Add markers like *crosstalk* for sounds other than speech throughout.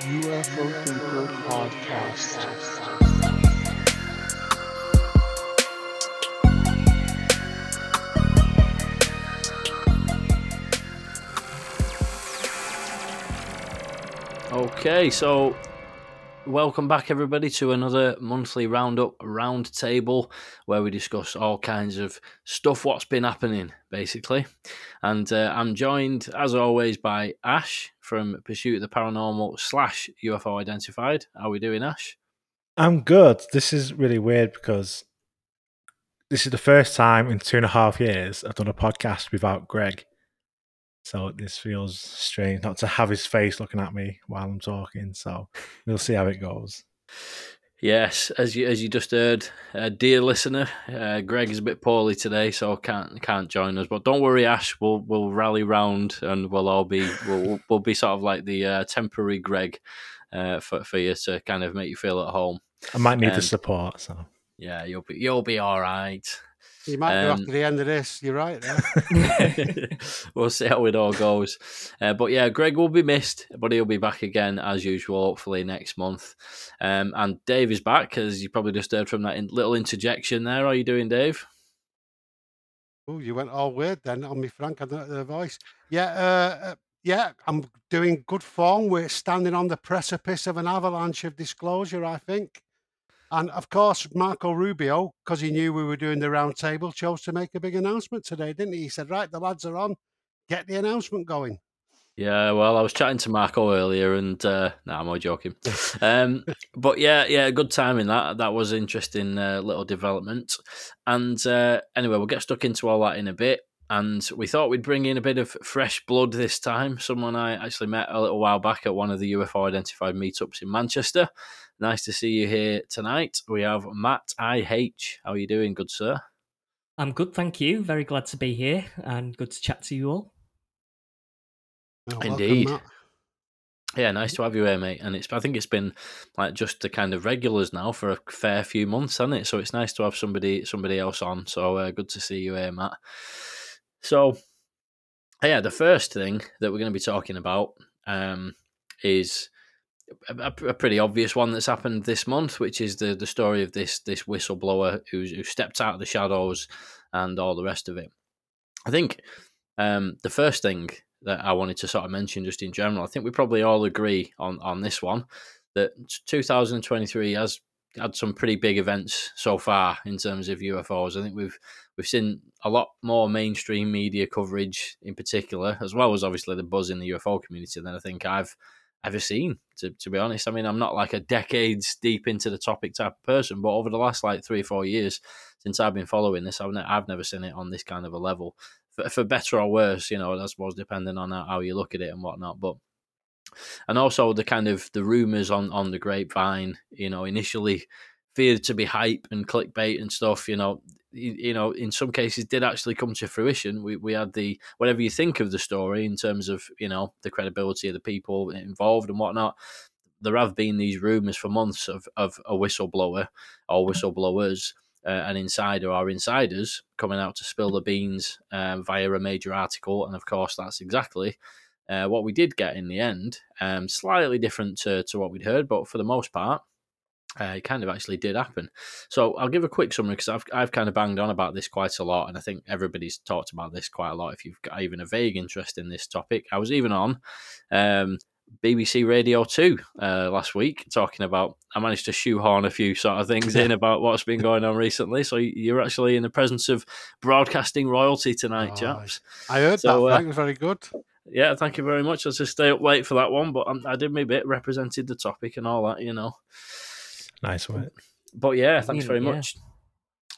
UFO Thinker Podcast. Okay, so welcome back, everybody, to another monthly roundup roundtable where we discuss all kinds of stuff what's been happening, basically. And uh, I'm joined, as always, by Ash from Pursuit of the Paranormal slash UFO Identified. How are we doing, Ash? I'm good. This is really weird because this is the first time in two and a half years I've done a podcast without Greg. So this feels strange not to have his face looking at me while I'm talking. So we'll see how it goes. Yes, as you as you just heard, uh, dear listener, uh, Greg is a bit poorly today, so can't can't join us. But don't worry, Ash, we'll we'll rally round and we'll all be we'll we'll be sort of like the uh, temporary Greg uh, for for you to kind of make you feel at home. I might need the Um, support. So Yeah, you'll be you'll be all right. You might Um, after the end of this. You're right there. *laughs* *laughs* we'll see how it all goes. Uh, but yeah, Greg will be missed, but he'll be back again as usual, hopefully next month. Um, and Dave is back, as you probably just heard from that in- little interjection there. How are you doing, Dave? Oh, you went all weird then on me, Frank, and the, the voice. Yeah, uh, uh, yeah, I'm doing good form. We're standing on the precipice of an avalanche of disclosure, I think. And of course, Marco Rubio, because he knew we were doing the round table, chose to make a big announcement today, didn't he? He said, Right, the lads are on. Get the announcement going. Yeah, well, I was chatting to Marco earlier, and uh, no, I'm only joking. *laughs* Um, but yeah, yeah, good timing. That that was interesting uh, little development. And uh, anyway, we'll get stuck into all that in a bit. And we thought we'd bring in a bit of fresh blood this time. Someone I actually met a little while back at one of the UFO identified meetups in Manchester. Nice to see you here tonight. We have Matt IH. How are you doing, good sir? I'm good, thank you. Very glad to be here and good to chat to you all. Oh, welcome, Indeed. Matt. Yeah, nice to have you here, mate. And it's I think it's been like just the kind of regulars now for a fair few months, hasn't it? So it's nice to have somebody somebody else on. So uh, good to see you here, Matt. So yeah, the first thing that we're going to be talking about um, is a, a- pretty obvious one that's happened this month, which is the the story of this this whistleblower who's, who stepped out of the shadows and all the rest of it. I think um, the first thing that I wanted to sort of mention, just in general, I think we probably all agree on on this one that 2023 has had some pretty big events so far in terms of UFOs. I think we've we've seen a lot more mainstream media coverage, in particular, as well as obviously the buzz in the UFO community than I think I've ever seen. To to be honest, I mean, I'm not like a decades deep into the topic type of person, but over the last like three or four years since I've been following this, I've ne- I've never seen it on this kind of a level for, for better or worse, you know, I suppose depending on how, you look at it and whatnot. But and also the kind of the rumors on on the grapevine, you know, initially feared to be hype and clickbait and stuff, you know, you, you know, in some cases did actually come to fruition. We we had the whatever you think of the story in terms of you know the credibility of the people involved and whatnot. There have been these rumors for months of of a whistleblower or whistleblowers uh, an insider or insiders coming out to spill the beans um, via a major article. And of course, that's exactly uh, what we did get in the end. Um, slightly different to, to what we'd heard, but for the most part, uh, it kind of actually did happen. So I'll give a quick summary because I've, I've kind of banged on about this quite a lot. And I think everybody's talked about this quite a lot if you've got even a vague interest in this topic. I was even on. Um, BBC Radio 2 uh, last week talking about. I managed to shoehorn a few sort of things *laughs* in about what's been going on recently. So you're actually in the presence of broadcasting royalty tonight, Oh, chaps. I heard So, that, uh. It was very good. Yeah, thank you very much. I just stay up late for that one, but um, I did my bit, represented the topic and all that, you know. Nice work. But yeah, thanks very Brilliant, yeah. much.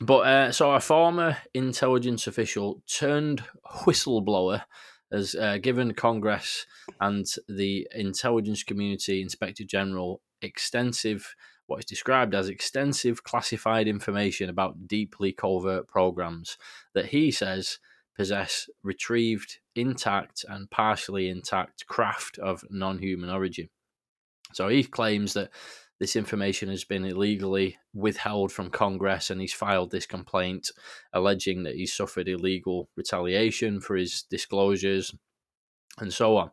But uh, so a former intelligence official turned whistleblower has uh, given Congress and the intelligence community inspector general extensive, what is described as extensive classified information about deeply covert programs that he says possess retrieved, intact, and partially intact craft of non human origin. So he claims that this information has been illegally withheld from Congress, and he's filed this complaint alleging that he suffered illegal retaliation for his disclosures and so on.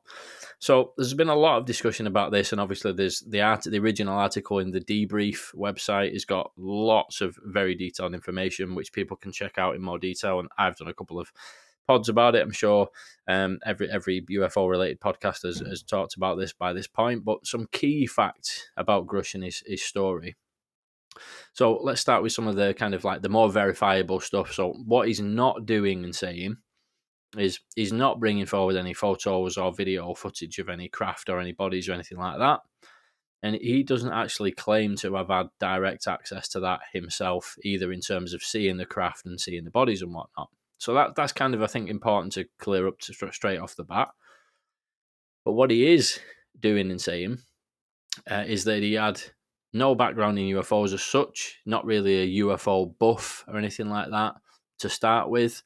So there's been a lot of discussion about this, and obviously there's the art, the original article in the debrief website has got lots of very detailed information which people can check out in more detail. And I've done a couple of pods about it. I'm sure um, every every UFO related podcast has, has talked about this by this point. But some key facts about Grush and his, his story. So let's start with some of the kind of like the more verifiable stuff. So what he's not doing and saying is he's not bringing forward any photos or video footage of any craft or any bodies or anything like that. And he doesn't actually claim to have had direct access to that himself, either in terms of seeing the craft and seeing the bodies and whatnot. So that that's kind of I think important to clear up to straight off the bat. But what he is doing and saying uh, is that he had no background in UFOs as such, not really a UFO buff or anything like that to start with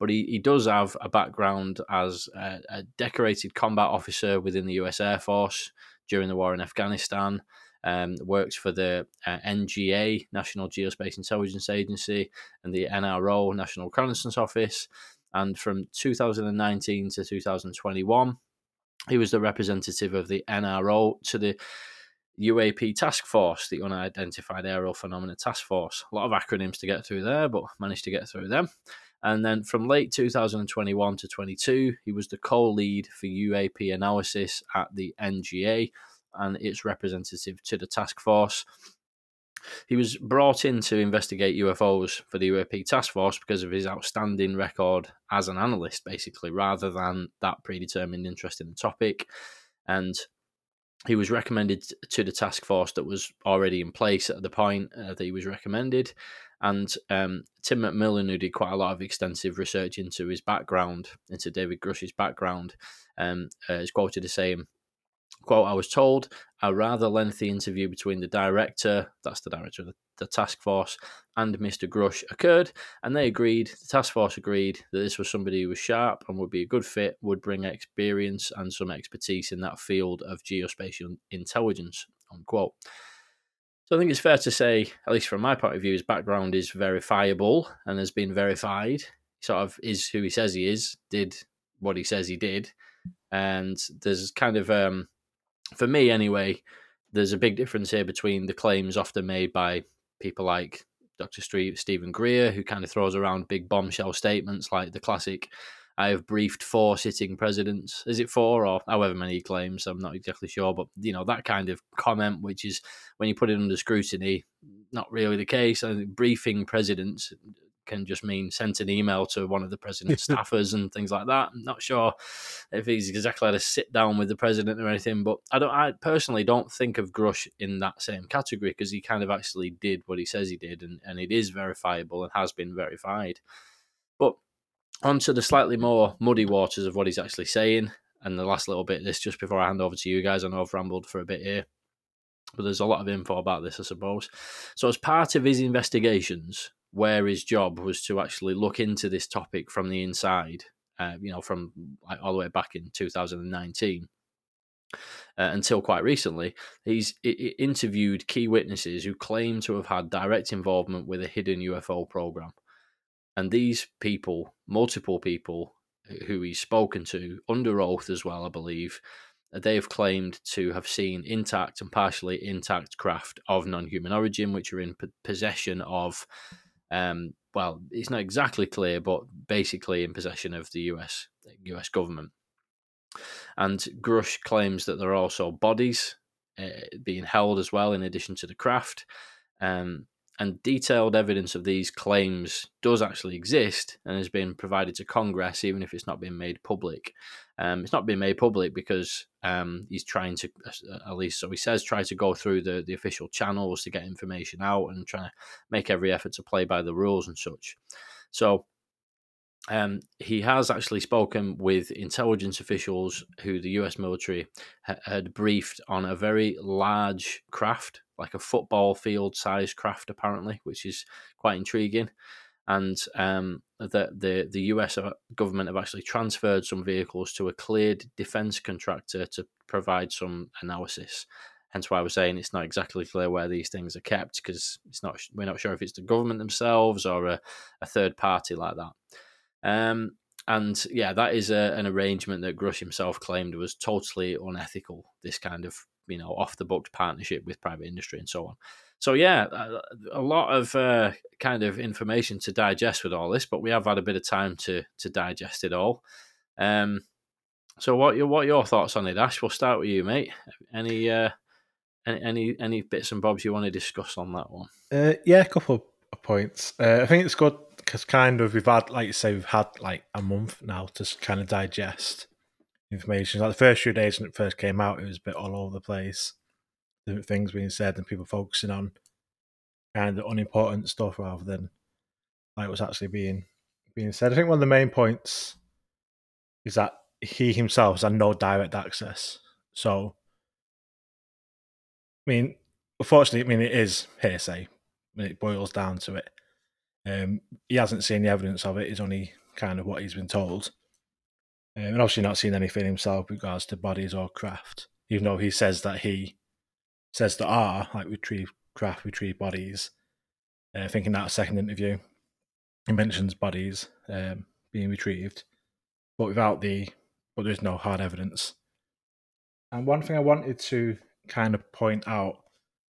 but he, he does have a background as a, a, decorated combat officer within the US Air Force during the war in Afghanistan. Um, works for the uh, NGA, National Geospace Intelligence Agency, and the NRO, National Reconnaissance Office. And from 2019 to 2021, he was the representative of the NRO to the UAP Task Force, the Unidentified Aerial Phenomena Task Force. A lot of acronyms to get through there, but managed to get through them. And then from late 2021 to 22, he was the co lead for UAP analysis at the NGA and its representative to the task force. He was brought in to investigate UFOs for the UAP task force because of his outstanding record as an analyst, basically, rather than that predetermined interest in the topic. And he was recommended to the task force that was already in place at the point uh, that he was recommended. And um, Tim McMillan, who did quite a lot of extensive research into his background, into David Grush's background, um, uh, is quoted as saying, quote, I was told a rather lengthy interview between the director, that's the director of the, the task force, and Mr. Grush occurred, and they agreed, the task force agreed that this was somebody who was sharp and would be a good fit, would bring experience and some expertise in that field of geospatial intelligence, unquote. So I think it's fair to say, at least from my point of view, his background is verifiable and has been verified. Sort of is who he says he is, did what he says he did. And there's kind of, um, for me anyway, there's a big difference here between the claims often made by people like Dr. Steven Greer, who kind of throws around big bombshell statements like the classic I have briefed four sitting presidents. Is it four or however many he claims? I'm not exactly sure, but you know that kind of comment, which is when you put it under scrutiny, not really the case. Think briefing presidents can just mean sent an email to one of the president's *laughs* staffers and things like that. I'm not sure if he's exactly had to sit down with the president or anything, but I don't. I personally don't think of Grush in that same category because he kind of actually did what he says he did, and, and it is verifiable and has been verified. But onto the slightly more muddy waters of what he's actually saying. And the last little bit, of this just before I hand over to you guys, I know I've rambled for a bit here, but there's a lot of info about this, I suppose. So, as part of his investigations, where his job was to actually look into this topic from the inside, uh, you know, from like, all the way back in 2019. Uh, until quite recently, he's interviewed key witnesses who claim to have had direct involvement with a hidden UFO program. And these people, multiple people who he's spoken to under oath as well, I believe, they've claimed to have seen intact and partially intact craft of non human origin, which are in possession of, um, well, it's not exactly clear, but basically in possession of the US, US government. And Grush claims that there are also bodies uh, being held as well, in addition to the craft. Um, and detailed evidence of these claims does actually exist and has been provided to Congress, even if it's not been made public. Um, it's not been made public because um, he's trying to, at least so he says, try to go through the, the official channels to get information out and try to make every effort to play by the rules and such. So um, he has actually spoken with intelligence officials who the US military ha- had briefed on a very large craft, like a football field sized craft, apparently, which is quite intriguing. And um, the, the, the US uh, government have actually transferred some vehicles to a cleared defense contractor to provide some analysis. Hence why I was saying it's not exactly clear where these things are kept because it's not we're not sure if it's the government themselves or a, a third party like that. Um, and yeah, that is a, an arrangement that Grush himself claimed was totally unethical. This kind of you know off the books partnership with private industry and so on. So yeah, a, a lot of uh, kind of information to digest with all this, but we have had a bit of time to to digest it all. Um, so what your what are your thoughts on it, Ash? We'll start with you, mate. Any uh, any any, any bits and bobs you want to discuss on that one? Uh, yeah, a couple of points. Uh, I think it's good because kind of we've had, like you say, we've had like a month now to kind of digest information. Like the first few days when it first came out, it was a bit all over the place. Things being said and people focusing on kind of unimportant stuff rather than like what's actually being being said. I think one of the main points is that he himself has had no direct access. So, I mean, unfortunately, I mean it is hearsay when it boils down to it. Um, he hasn't seen the evidence of it. It's only kind of what he's been told, um, and obviously not seen anything himself with regards to bodies or craft. Even though he says that he says there are like retrieve craft, retrieve bodies. Uh, I think in that second interview, he mentions bodies um, being retrieved, but without the but there's no hard evidence. And one thing I wanted to kind of point out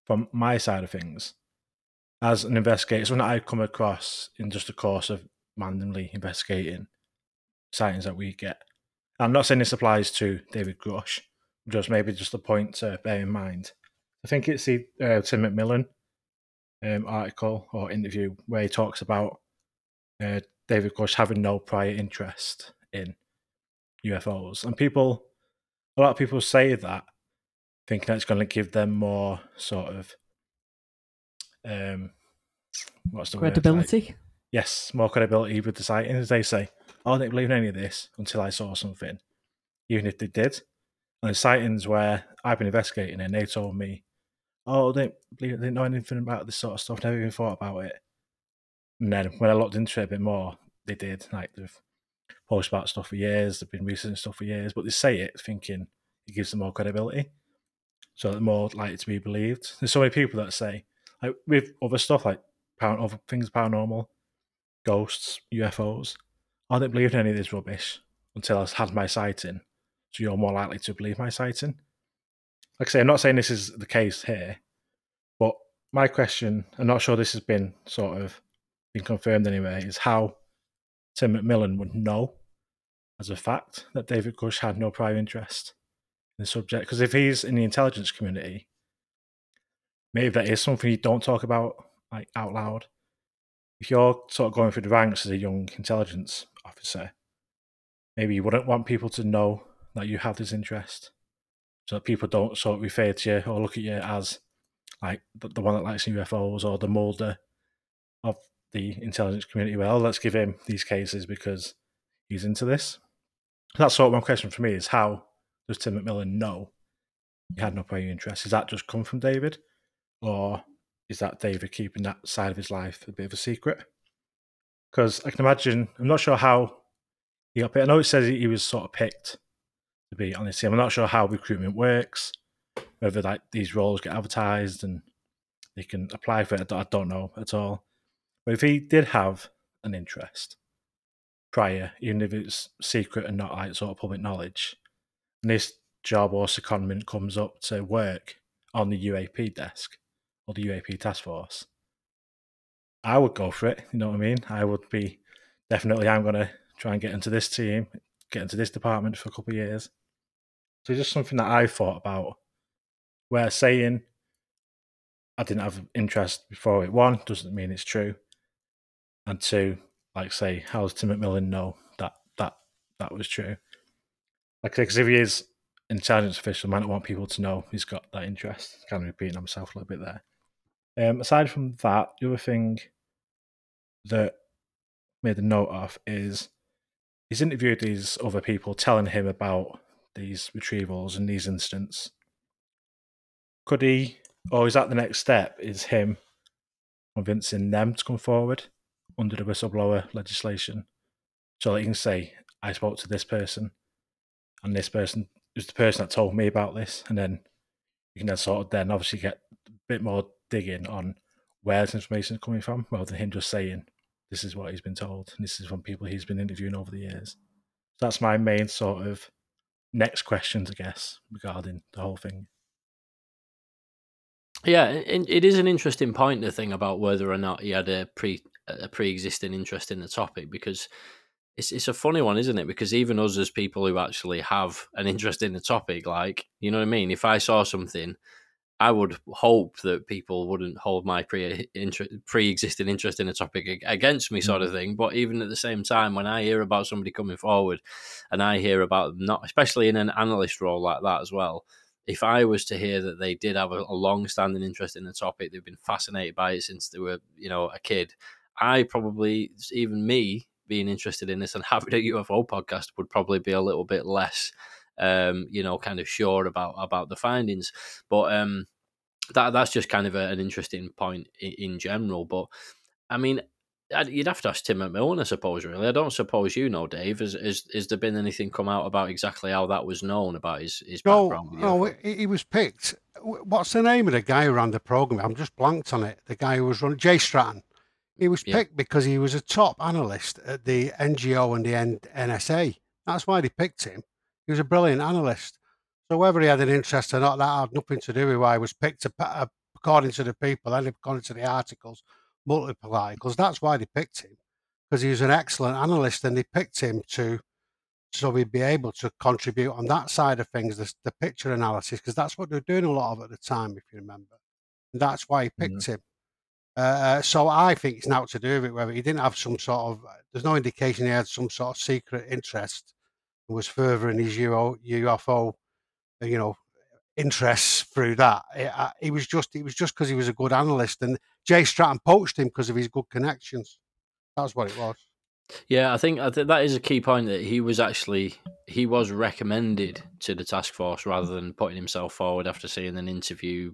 from my side of things, as an investigator, something that I've come across in just the course of randomly investigating sightings that we get. I'm not saying this applies to David Grush, just maybe just a point to bear in mind. I think it's the uh, Tim McMillan um, article or interview where he talks about uh, David Grush having no prior interest in UFOs. And people, a lot of people say that, thinking that it's going to give them more sort of, um, what's the credibility. Word? Like, yes, more credibility with the sightings. They say, oh, I didn't believe in any of this until I saw something, even if they did. And the sightings where I've been investigating and they told me, oh, I didn't didn't know anything about this sort of stuff, never even thought about it. And then when I looked into it a bit more, they did. Like they've post about stuff for years, they've been researching stuff for years, but they say it thinking it gives them more credibility. So they're more likely to be believed. There's so many people that say, like with other stuff like other things paranormal, ghosts, UFOs, I didn't believe in any of this rubbish until I had my sighting. So you're more likely to believe my sighting. Like I say, I'm not saying this is the case here, but my question, I'm not sure this has been sort of been confirmed anyway, is how Tim McMillan would know as a fact that David Grush had no prior interest in the subject. Because if he's in the intelligence community, maybe that is something you don't talk about like out loud. If you're sort of going through the ranks as a young intelligence officer, maybe you wouldn't want people to know that you have this interest, so that people don't sort of refer to you or look at you as like the, the one that likes UFOs or the Mulder of the intelligence community. Well, let's give him these cases because he's into this. That's sort of one question for me: is how does Tim McMillan know he had no prior interest? Does that just come from David, or is that David keeping that side of his life a bit of a secret? Because I can imagine, I'm not sure how he got picked. I know it says he was sort of picked to be team. I'm not sure how recruitment works, whether like these roles get advertised and they can apply for it. I don't know at all. But if he did have an interest prior, even if it's secret and not like sort of public knowledge, and this job or secondment comes up to work on the UAP desk or the UAP task force, I would go for it. You know what I mean? I would be definitely. I'm going to try and get into this team, get into this department for a couple of years. So just something that I thought about. Where saying I didn't have interest before it one doesn't mean it's true and two, like say, how does Tim McMillan know that that that was true? Like, because if he is intelligence official, might not want people to know he's got that interest. Kind of repeating himself a little bit there. Um, aside from that, the other thing that made a note of is he's interviewed these other people telling him about these retrievals and these incidents. Could he, or is that the next step? Is him convincing them to come forward? under the whistleblower legislation. So that you can say, I spoke to this person, and this person is the person that told me about this, and then you can then sort of then obviously get a bit more digging on where this information is coming from, rather than him just saying this is what he's been told, and this is from people he's been interviewing over the years. So That's my main sort of next questions, I guess, regarding the whole thing. Yeah, it, is an interesting point. The thing about whether or not he had a pre a pre existing interest in the topic because it's it's a funny one, isn't it? Because even us as people who actually have an *laughs* interest in the topic, like you know what I mean. If I saw something, I would hope that people wouldn't hold my pre pre existing interest in a topic against me, sort of thing. But even at the same time, when I hear about somebody coming forward, and I hear about not, especially in an analyst role like that as well, if I was to hear that they did have a, a long standing interest in the topic, they've been fascinated by it since they were, you know, a kid, I probably, even me, being interested in this and having a UFO podcast would probably be a little bit less, um, you know, kind of sure about about the findings. But um, that that's just kind of a, an interesting point in, in general. But I mean, you'd have to ask Tim McMillan, I suppose. Really, I don't suppose you know, Dave. Has, has, there been anything come out about exactly how that was known about his his no, background? No, he, he was picked. What's the name of the guy who ran the program? I'm just blanked on it. The guy who was running Jay Stratton. He was Yeah. picked because he was a top analyst at the NGO and the NSA. That's why they picked him. He was a brilliant analyst. So whether he had an interest or not, that had nothing to do with why he was picked. uh, According to the people and according to the articles, multiple articles, that's why they picked him because he was an excellent analyst, and they picked him to so he'd be able to contribute on that side of things, the, the picture analysis, because that's what they were doing a lot of at the time, if you remember. And that's why he picked him. Uh, uh, so I think it's now to do with it, whether he didn't have some sort of, there's no indication he had some sort of secret interest and was furthering his UFO, uh, you know, interests through that. It, uh, he was just, it was just because he was a good analyst, and Jay Stratton poached him because of his good connections. That's what it was. Yeah, I think I that is a key point that he was actually he was recommended to the task force rather than putting himself forward after seeing an interview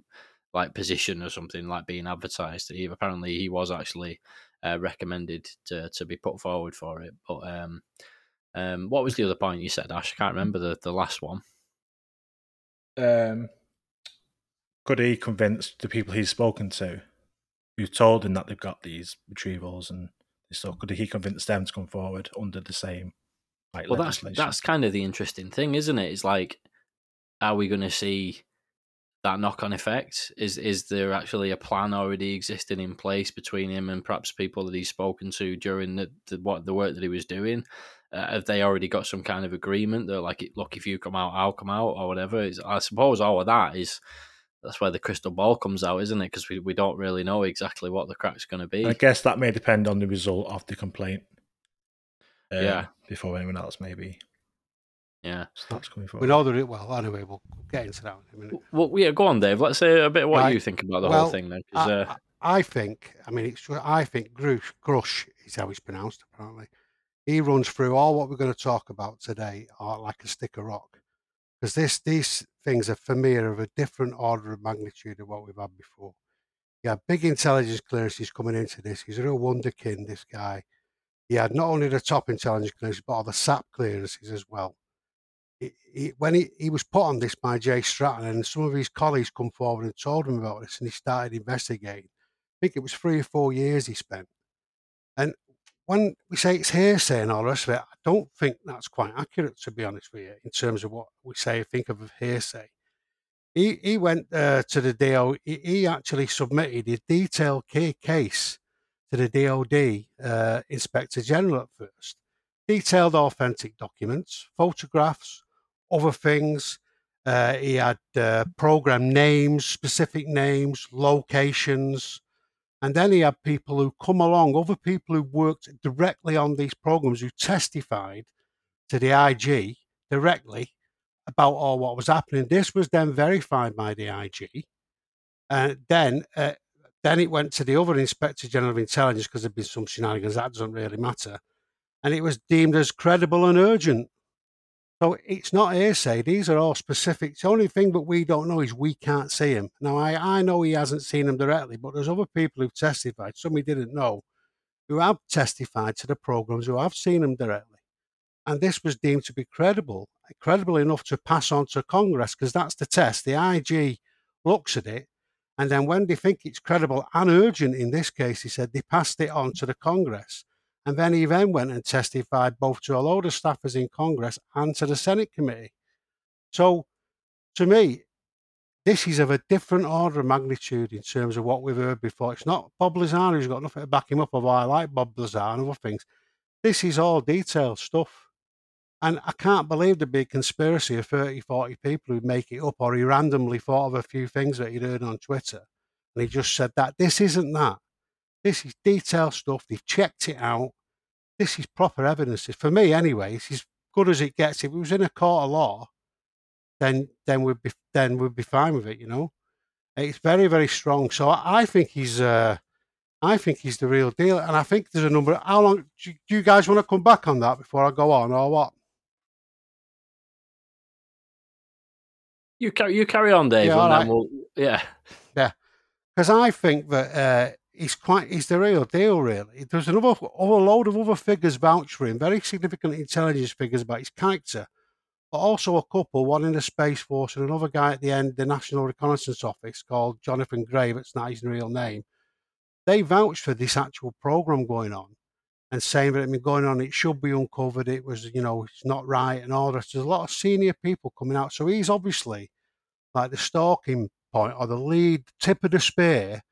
like position or something like being advertised. He apparently he was actually uh, recommended to to be put forward for it. But um, um, what was the other point you said, Ash? I can't remember the the last one. Um, could he convince the people he's spoken to, who told him that they've got these retrievals and so could he convince them to come forward under the same like Well, that's that's kind of the interesting thing, isn't it? It's like, are we going to see that knock on effect? Is is there actually a plan already existing in place between him and perhaps people that he's spoken to during the, the what the work that he was doing? Uh, have they already got some kind of agreement that like, look, if you come out, I'll come out, or whatever? It's, I suppose all of that is that's where the crystal ball comes out, isn't it? Because we, we don't really know exactly what the crack's going to be. I guess that may depend on the result of the complaint. uh, Yeah. Before anyone else maybe yeah. starts coming We know that it, well, anyway, we'll get into that in a minute. Well, yeah. Go on, Dave. Let's say a bit of what Right. you think about the Well, whole thing, then. 'cause, I, uh, I I think, I mean, it's I think Grush, Grush is how it's pronounced, apparently. He runs through all what we're going to talk about today are like a stick of rock. Because this these things are for me of a different order of magnitude of what we've had before. He had big intelligence clearances coming into this. He's a real wonderkin, this guy. He had not only the top intelligence clearances, but all the SAP clearances as well. He, he, when he, he was put on this by Jay Stratton, and some of his colleagues come forward and told him about this, and he started investigating. I think it was three or four years he spent. And when we say it's hearsay and all the rest of it, I don't think that's quite accurate, to be honest with you, in terms of what we say, think of hearsay. He, he went uh, to the DO, he, he actually submitted a detailed ca- case to the DOD uh, Inspector General at first. Detailed authentic documents, photographs, other things. Uh, he had uh, program names, specific names, locations, and then he had people who come along, other people who worked directly on these programs who testified to the IG directly about all what was happening. This was then verified by the IG. And then uh, then it went to the other Inspector General of Intelligence because there'd been some shenanigans. That doesn't really matter. And it was deemed as credible and urgent. So it's not hearsay. These are all specific. The only thing that we don't know is we can't see him. Now, I, I know he hasn't seen him directly, but there's other people who've testified, some we didn't know, who have testified to the programs who have seen him directly. And this was deemed to be credible, credible enough to pass on to Congress, because that's the test. The IG looks at it, and then when they think it's credible and urgent, in this case, he said they passed it on to the Congress. And then he then went and testified both to a load of staffers in Congress and to the Senate committee. So, to me, this is of a different order of magnitude in terms of what we've heard before. It's not Bob Lazar who's got nothing to back him up, although I like Bob Lazar and other things. This is all detailed stuff. And I can't believe there'd be a conspiracy of 30, 40 people who'd make it up, or he randomly thought of a few things that he'd heard on Twitter. And he just said that. This isn't that. This is detailed stuff. They've checked it out. This is proper evidence. For me, anyway, it's as good as it gets. If it was in a court of law, then then we'd be then we'd be fine with it, you know. It's very very strong. So I, think he's uh, I think he's the real deal, and I think there's a number. How long do you, guys want to come back on that before I go on, or what? You carry you carry on, Dave, Yeah, and all then right. we'll yeah. because I think that uh, he's quite he's the real deal. Really, there's another other load of other figures vouch for him, very significant intelligence figures about his character, but also a couple, one in the space force and another guy at the end, the National Reconnaissance Office, called Jonathan Gray. That's not his real name. They vouched for this actual program going on. And saying that it been going on, it should be uncovered. It was, you know, it's not right and all that. There's a lot of senior people coming out. So he's obviously like the stalking point or the lead tip of the spear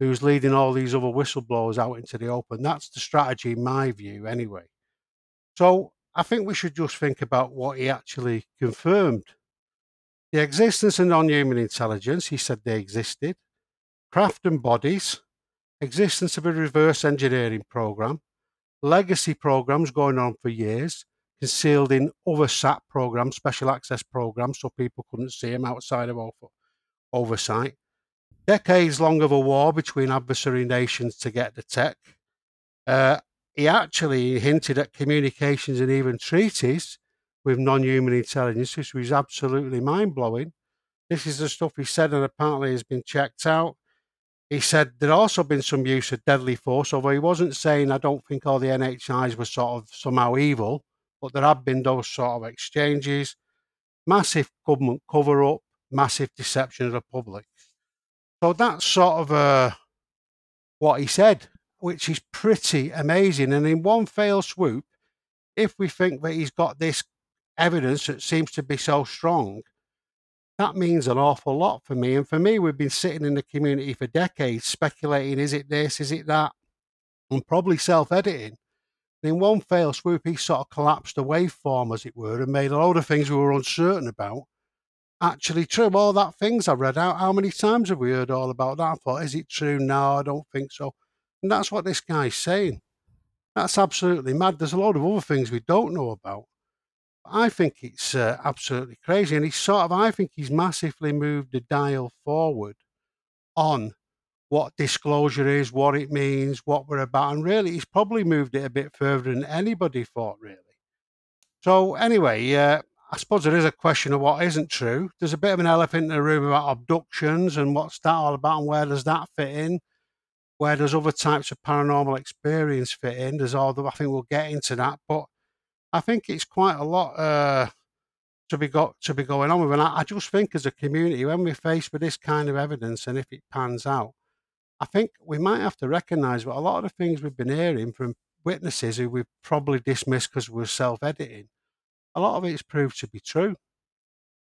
who's leading all these other whistleblowers out into the open. That's the strategy, in my view, anyway. So I think we should just think about what he actually confirmed. The existence of non human intelligence, he said they existed, craft and bodies, existence of a reverse engineering program, legacy programs going on for years, concealed in other SAP programs, special access programs, so people couldn't see them outside of oversight. Decades long of a war between adversary nations to get the tech. Uh, he actually hinted at communications and even treaties with non human intelligence, which was absolutely mind blowing. This is the stuff he said, and apparently has been checked out. He said there'd also been some use of deadly force, although he wasn't saying I don't think all the NHIs were sort of somehow evil, but there have been those sort of exchanges, massive government cover up, massive deception of the public. So that's sort of uh, what he said, which is pretty amazing. And in one fell swoop, if we think that he's got this evidence that seems to be so strong, that means an awful lot for me. And for me, we've been sitting in the community for decades speculating is it this, is it that, and probably self editing. In one fell swoop, he sort of collapsed the waveform, as it were, and made a load of things we were uncertain about actually true. All that things I read out, how many times have we heard all about that? I thought, is it true? No, I don't think so. And that's what this guy's saying. That's absolutely mad. There's a lot of other things we don't know about. I think it's uh, absolutely crazy. And he's sort of, I think he's massively moved the dial forward on what disclosure is, what it means, what we're about. And really, he's probably moved it a bit further than anybody thought, really. So, anyway, uh, I suppose there is a question of what isn't true. There's a bit of an elephant in the room about abductions and what's that all about and where does that fit in? Where does other types of paranormal experience fit in? There's all the, I think we'll get into that, but I think it's quite a lot uh, to be got to be going on with. And I, I just think as a community, when we're faced with this kind of evidence and if it pans out, I think we might have to recognise that a lot of the things we've been hearing from witnesses who we've probably dismissed because we're self-editing, a lot of it's proved to be true.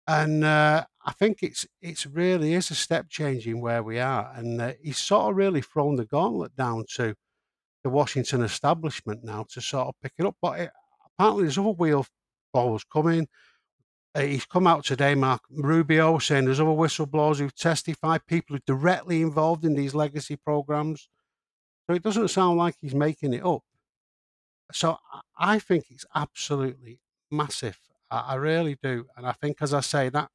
And uh, I think it's it's really is a step change in where we are, and uh, he's sort of really thrown the gauntlet down to the Washington establishment now to sort of pick it up. But it, apparently, there's other wheel balls coming. Uh, he's come out today, Mark Rubio, saying there's other whistleblowers who've testified, people who are directly involved in these legacy programs. So it doesn't sound like he's making it up. So I think it's absolutely massive. I, I really do, and I think, as I say, that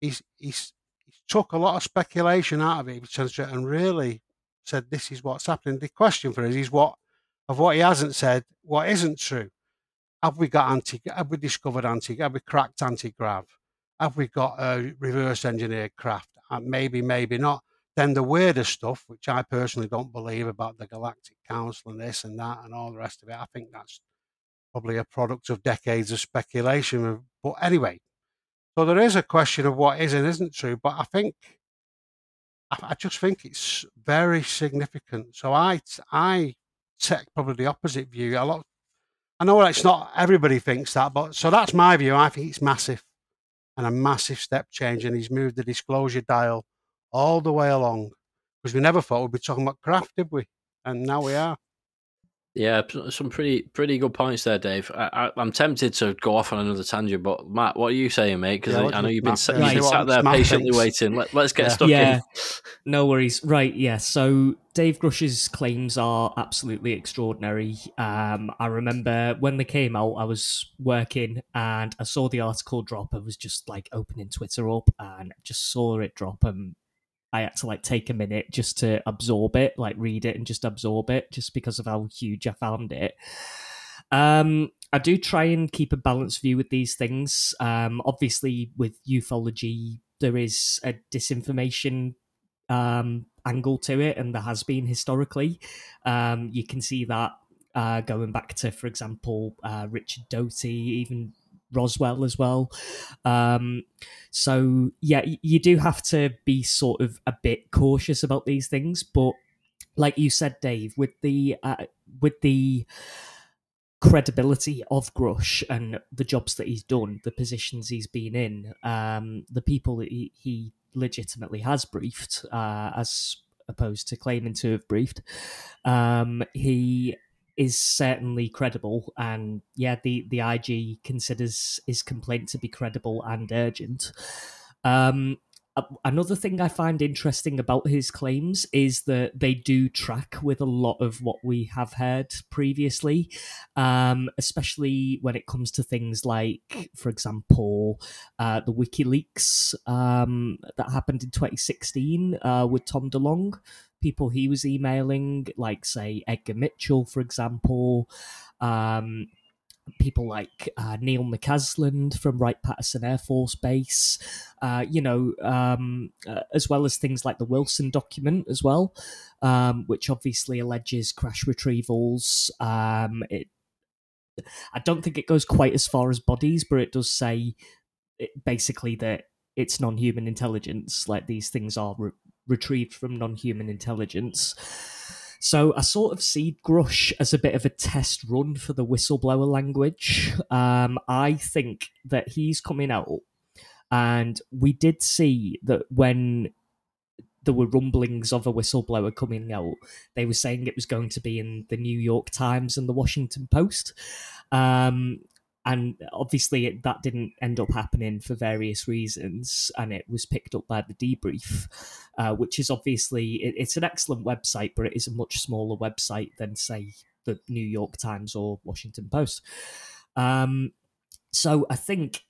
he's he's, he's took a lot of speculation out of it and really said this is what's happening. The question for us is what of what he hasn't said, what isn't true. Have we got anti? Have we discovered anti? Have we cracked anti grav? Have we got a reverse engineered craft? Uh, maybe, maybe not. Then the weirder stuff, which I personally don't believe about the Galactic Council and this and that and all the rest of it, I think that's probably a product of decades of speculation. But anyway, so there is a question of what is and isn't true. But I think, I, just think it's very significant. So I, I take probably the opposite view. A lot. I know it's not everybody thinks that, but so that's my view. I think it's massive and a massive step change, and he's moved the disclosure dial all the way along because we never thought we'd be talking about craft, did we? And now we are. Yeah, some pretty pretty good points there, Dave. I, I, I'm tempted to go off on another tangent, but Matt, what are you saying, mate? Because Yeah, I, I know you- you've been Matt, sat, uh, you've see been what sat there Matt patiently thinks. waiting. Let, let's get Yeah. stuck Yeah. in. No worries. Right, yeah. So Dave Grush's claims are absolutely extraordinary. Um, I remember when they came out, I was working and I saw the article drop. I was just like opening Twitter up and just saw it drop and I had to like take a minute just to absorb it, like read it and just absorb it, just because of how huge I found it. Um, I do try and keep a balanced view with these things. Um, obviously, with ufology, there is a disinformation um, angle to it, and there has been historically. Um, you can see that uh, going back to, for example, uh, Richard Doty, even Roswell as well. Um, so yeah, you do have to be sort of a bit cautious about these things, but like you said, Dave, with the uh, with the credibility of Grush and the jobs that he's done, the positions he's been in, um, the people that he, he legitimately has briefed, uh, as opposed to claiming to have briefed, um, he is certainly credible. And yeah, the, the IG considers his complaint to be credible and urgent. Um, another thing I find interesting about his claims is that they do track with a lot of what we have heard previously, um, especially when it comes to things like, for example, uh, the WikiLeaks um, that happened in 2016 uh, with Tom DeLonge. People he was emailing, like, say, Edgar Mitchell, for example. Um, people like uh, Neil McCasland from Wright Patterson Air Force Base, uh, you know, um, uh, as well as things like the Wilson document as well, um, which obviously alleges crash retrievals. Um, it, I don't think it goes quite as far as bodies, but it does say it, basically that it's non-human intelligence. Like these things are re- retrieved from non-human intelligence. So I sort of see Grush as a bit of a test run for the whistleblower language. Um, I think that he's coming out, and we did see that when there were rumblings of a whistleblower coming out, they were saying it was going to be in the New York Times and the Washington Post. Um, and obviously, it, that didn't end up happening for various reasons, and it was picked up by the debrief, uh, which is obviously it, it's an excellent website, but it is a much smaller website than say the New York Times or Washington Post. Um, so I think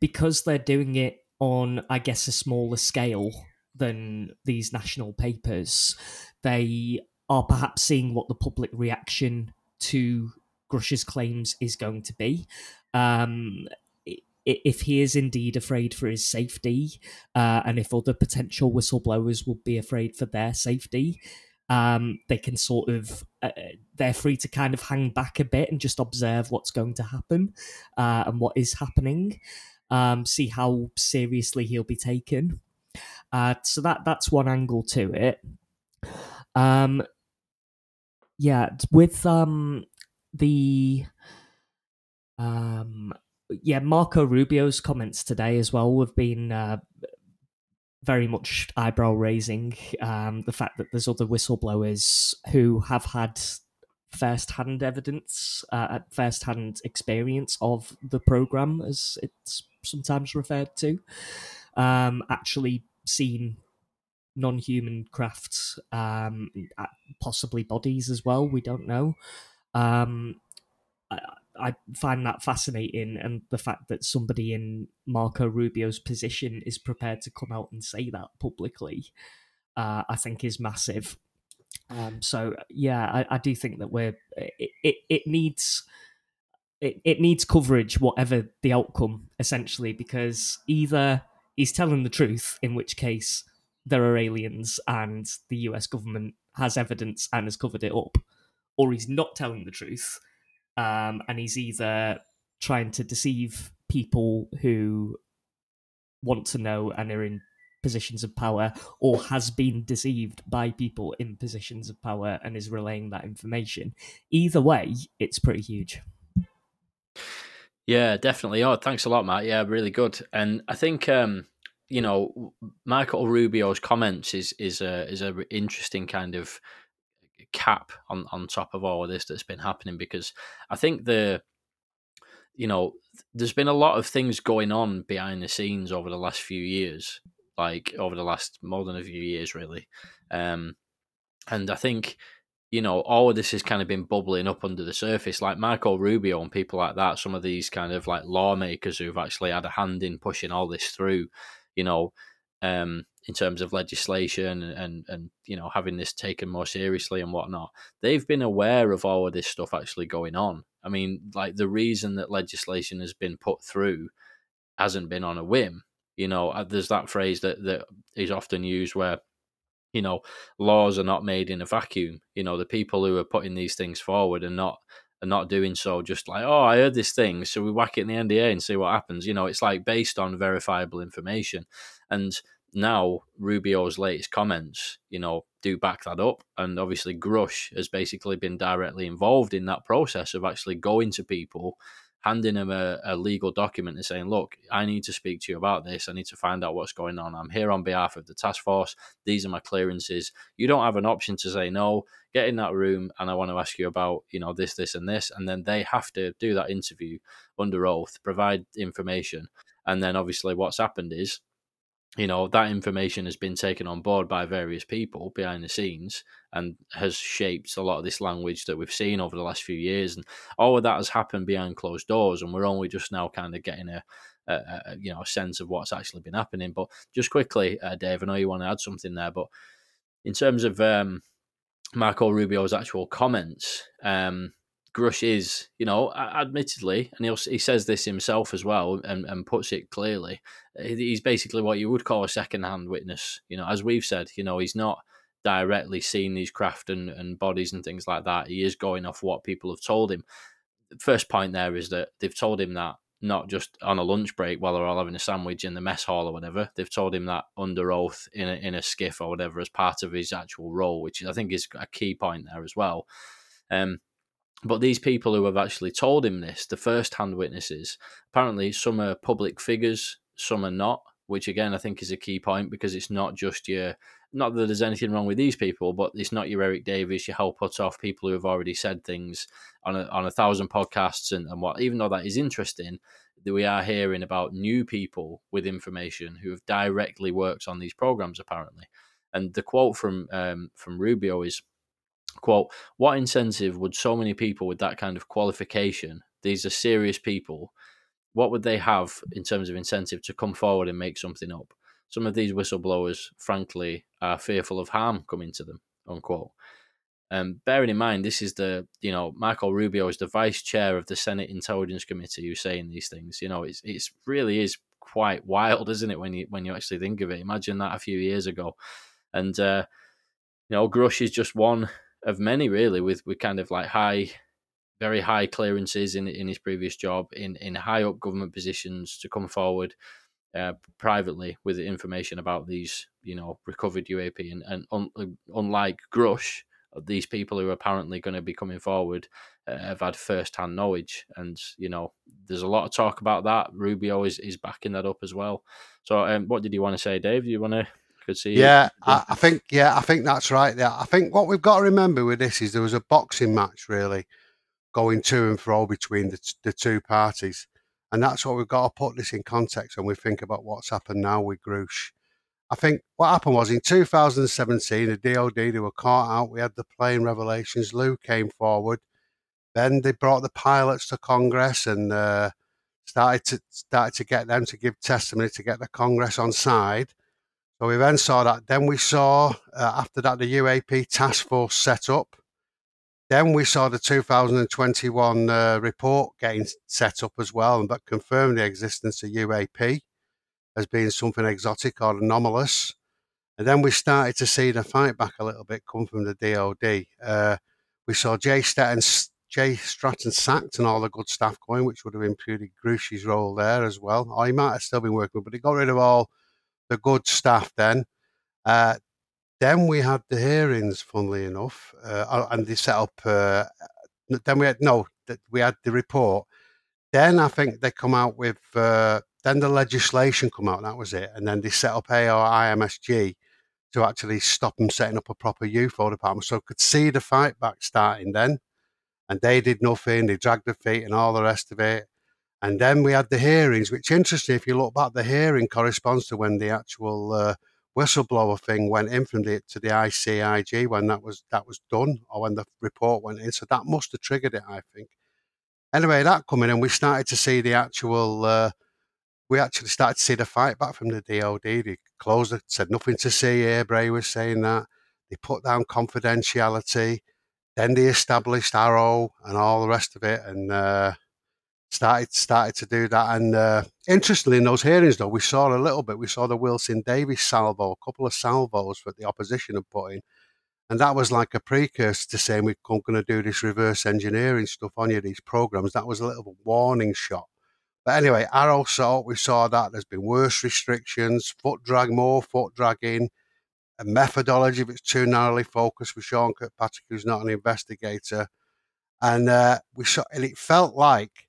because they're doing it on, I guess, a smaller scale than these national papers, they are perhaps seeing what the public reaction to Grush's claims is going to be. Um, if he is indeed afraid for his safety, uh, and if other potential whistleblowers would be afraid for their safety, um, they can sort of uh, they're free to kind of hang back a bit and just observe what's going to happen uh, and what is happening. Um, see how seriously he'll be taken. Uh, so that that's one angle to it. Um, yeah, with um the um yeah Marco Rubio's comments today as well have been uh, very much eyebrow raising. Um, the fact that there's other whistleblowers who have had first-hand evidence, uh, first-hand experience of the program, as it's sometimes referred to, um, actually seen non-human crafts, um, uh, possibly bodies as well. We don't know. Um, I, I find that fascinating, and the fact that somebody in Marco Rubio's position is prepared to come out and say that publicly, uh, I think is massive. Um, so yeah, I, I do think that we're it, it, it needs it, it needs coverage, whatever the outcome, essentially, because either he's telling the truth, in which case there are aliens and the US government has evidence and has covered it up, or he's not telling the truth, um, and he's either trying to deceive people who want to know and are in positions of power or has been deceived by people in positions of power and is relaying that information. Either way, it's pretty huge. Yeah, definitely. Oh, thanks a lot, Matt. Yeah, really good. And I think um, you know Michael Rubio's comments is is a is a interesting kind of cap on on top of all of this that's been happening because I think the you know there's been a lot of things going on behind the scenes over the last few years, like over the last more than a few years, really. Um, and I think you know, all of this has kind of been bubbling up under the surface, like Marco Rubio and people like that. Some of these kind of like lawmakers who've actually had a hand in pushing all this through, you know, um, in terms of legislation and, and, and you know having this taken more seriously and whatnot. They've been aware of all of this stuff actually going on. I mean, like the reason that legislation has been put through hasn't been on a whim. You know, uh, there's that phrase that that is often used where you know, laws are not made in a vacuum. You know, the people who are putting these things forward are not are not doing so just like, oh, I heard this thing, so we whack it in the NDA and see what happens. You know, it's like based on verifiable information. And now Rubio's latest comments, you know, do back that up. And obviously Grusch has basically been directly involved in that process of actually going to people handing them a, a, legal document and saying, Look, I need to speak to you about this. I need to find out what's going on. I'm here on behalf of the task force. These are my clearances. You don't have an option to say no. Get in that room and I want to ask you about, you know, this, this, and this. And then they have to do that interview under oath, provide information. And then obviously what's happened is you know that information has been taken on board by various people behind the scenes and has shaped a lot of this language that we've seen over the last few years. And all of that has happened behind closed doors and we're only just now kind of getting a, a, a you know a sense of what's actually been happening. But just quickly uh, dave i know you want to add something there but in terms of um, marco rubio's actual comments um, Grusch is, you know, admittedly, and he he says this himself as well, and, and puts it clearly. He's basically what you would call a second-hand witness. You know, as we've said, you know, he's not directly seen these craft and, and bodies and things like that. He is going off what people have told him. First point there is that they've told him that not just on a lunch break while they're all having a sandwich in the mess hall or whatever. They've told him that under oath in a, in a skiff or whatever as part of his actual role, which I think is a key point there as well. Um, but these people who have actually told him this, the first hand witnesses, apparently some are public figures, some are not, which again I think is a key point because it's not just your not that there's anything wrong with these people, but it's not your Eric Davis, your Hal Puthoff, people who have already said things on a, on a thousand podcasts and, and what. Even though that is interesting, that we are hearing about new people with information who have directly worked on these programs apparently. And the quote from um, from Rubio is quote what incentive would so many people with that kind of qualification these are serious people what would they have in terms of incentive to come forward and make something up? Some of these whistleblowers frankly are fearful of harm coming to them unquote. Um, bearing in mind this is the you know Marco Rubio is the vice chair of the Senate Intelligence Committee who's saying these things. You know it's it's really is quite wild isn't it when you when you actually think of it? Imagine that a few years ago. And uh, you know Grusch is just one of many really with with kind of like high very high clearances in in his previous job in in high up government positions to come forward uh, privately with information about these you know recovered UAP and and un, unlike Grusch these people who are apparently going to be coming forward uh, have had first hand knowledge. And you know there's a lot of talk about that. Rubio is is backing that up as well. So um, what did you want to say Dave? Do you want to could see. Yeah, I, I, think yeah, I think that's right. Yeah, I think what we've got to remember with this is there was a boxing match really going to and fro between the, the two parties, and that's what we've got to put this in context when we think about what's happened now with Grusch. I think what happened was in 2017, the DOD they were caught out. We had the plane revelations. Lou came forward. Then they brought the pilots to Congress and uh, started to started to get them to give testimony to get the Congress on side. So we then saw that. Then we saw uh, after that the UAP task force set up. Then we saw the 2021 uh, report getting set up as well, and that confirmed the existence of UAP as being something exotic or anomalous. And then we started to see the fight back a little bit come from the DOD. Uh, we saw Jay Stratton, Jay Stratton sacked and all the good stuff going, which would have imputed Grusch's role there as well. Or he might have still been working, but he got rid of all the good staff then. Uh, then we had the hearings, funnily enough, uh, and they set up. Uh, then we had no, we had the report. Then I think they come out with. Uh, then the legislation come out. That was it, and then they set up AOIMSG to actually stop them setting up a proper UFO department. So could see the fight back starting then, and they did nothing. They dragged their feet and all the rest of it. And then we had the hearings, which interestingly, If you look back, the hearing corresponds to when the actual uh, whistleblower thing went in from the to the ICIG when that was that was done or when the report went in. So that must have triggered it, I think. Anyway, that coming in, we started to see the actual. Uh, we actually started to see the fight back from the DOD. They closed it, said nothing to see here. Bray was saying that they put down confidentiality. Then they established AARO and all the rest of it, and uh, started started to do that. And uh, interestingly, in those hearings, though, we saw a little bit. We saw the Wilson Davis salvo, a couple of salvos that the opposition had put in, and that was like a precursor to saying we're going to do this reverse engineering stuff on you, these programs. That was a little warning shot. But anyway, AARO saw we saw that there's been worse restrictions, foot drag more, foot dragging, a methodology that's too narrowly focused for Sean Kirkpatrick, who's not an investigator. And uh, we saw, and it felt like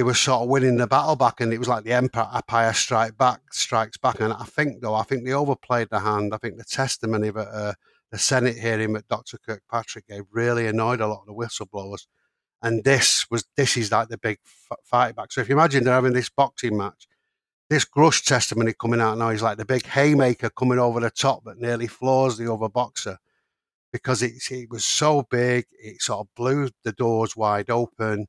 they were sort of winning the battle back, and it was like the Empire, strike back, strikes back. And I think, though, I think they overplayed the hand. I think the testimony that uh, the Senate hearing that Dr. Kirkpatrick gave really annoyed a lot of the whistleblowers. And this was this is like the big f- fight back. So if you imagine they're having this boxing match, this Grusch testimony coming out now is like the big haymaker coming over the top that nearly floors the other boxer because it, it was so big, it sort of blew the doors wide open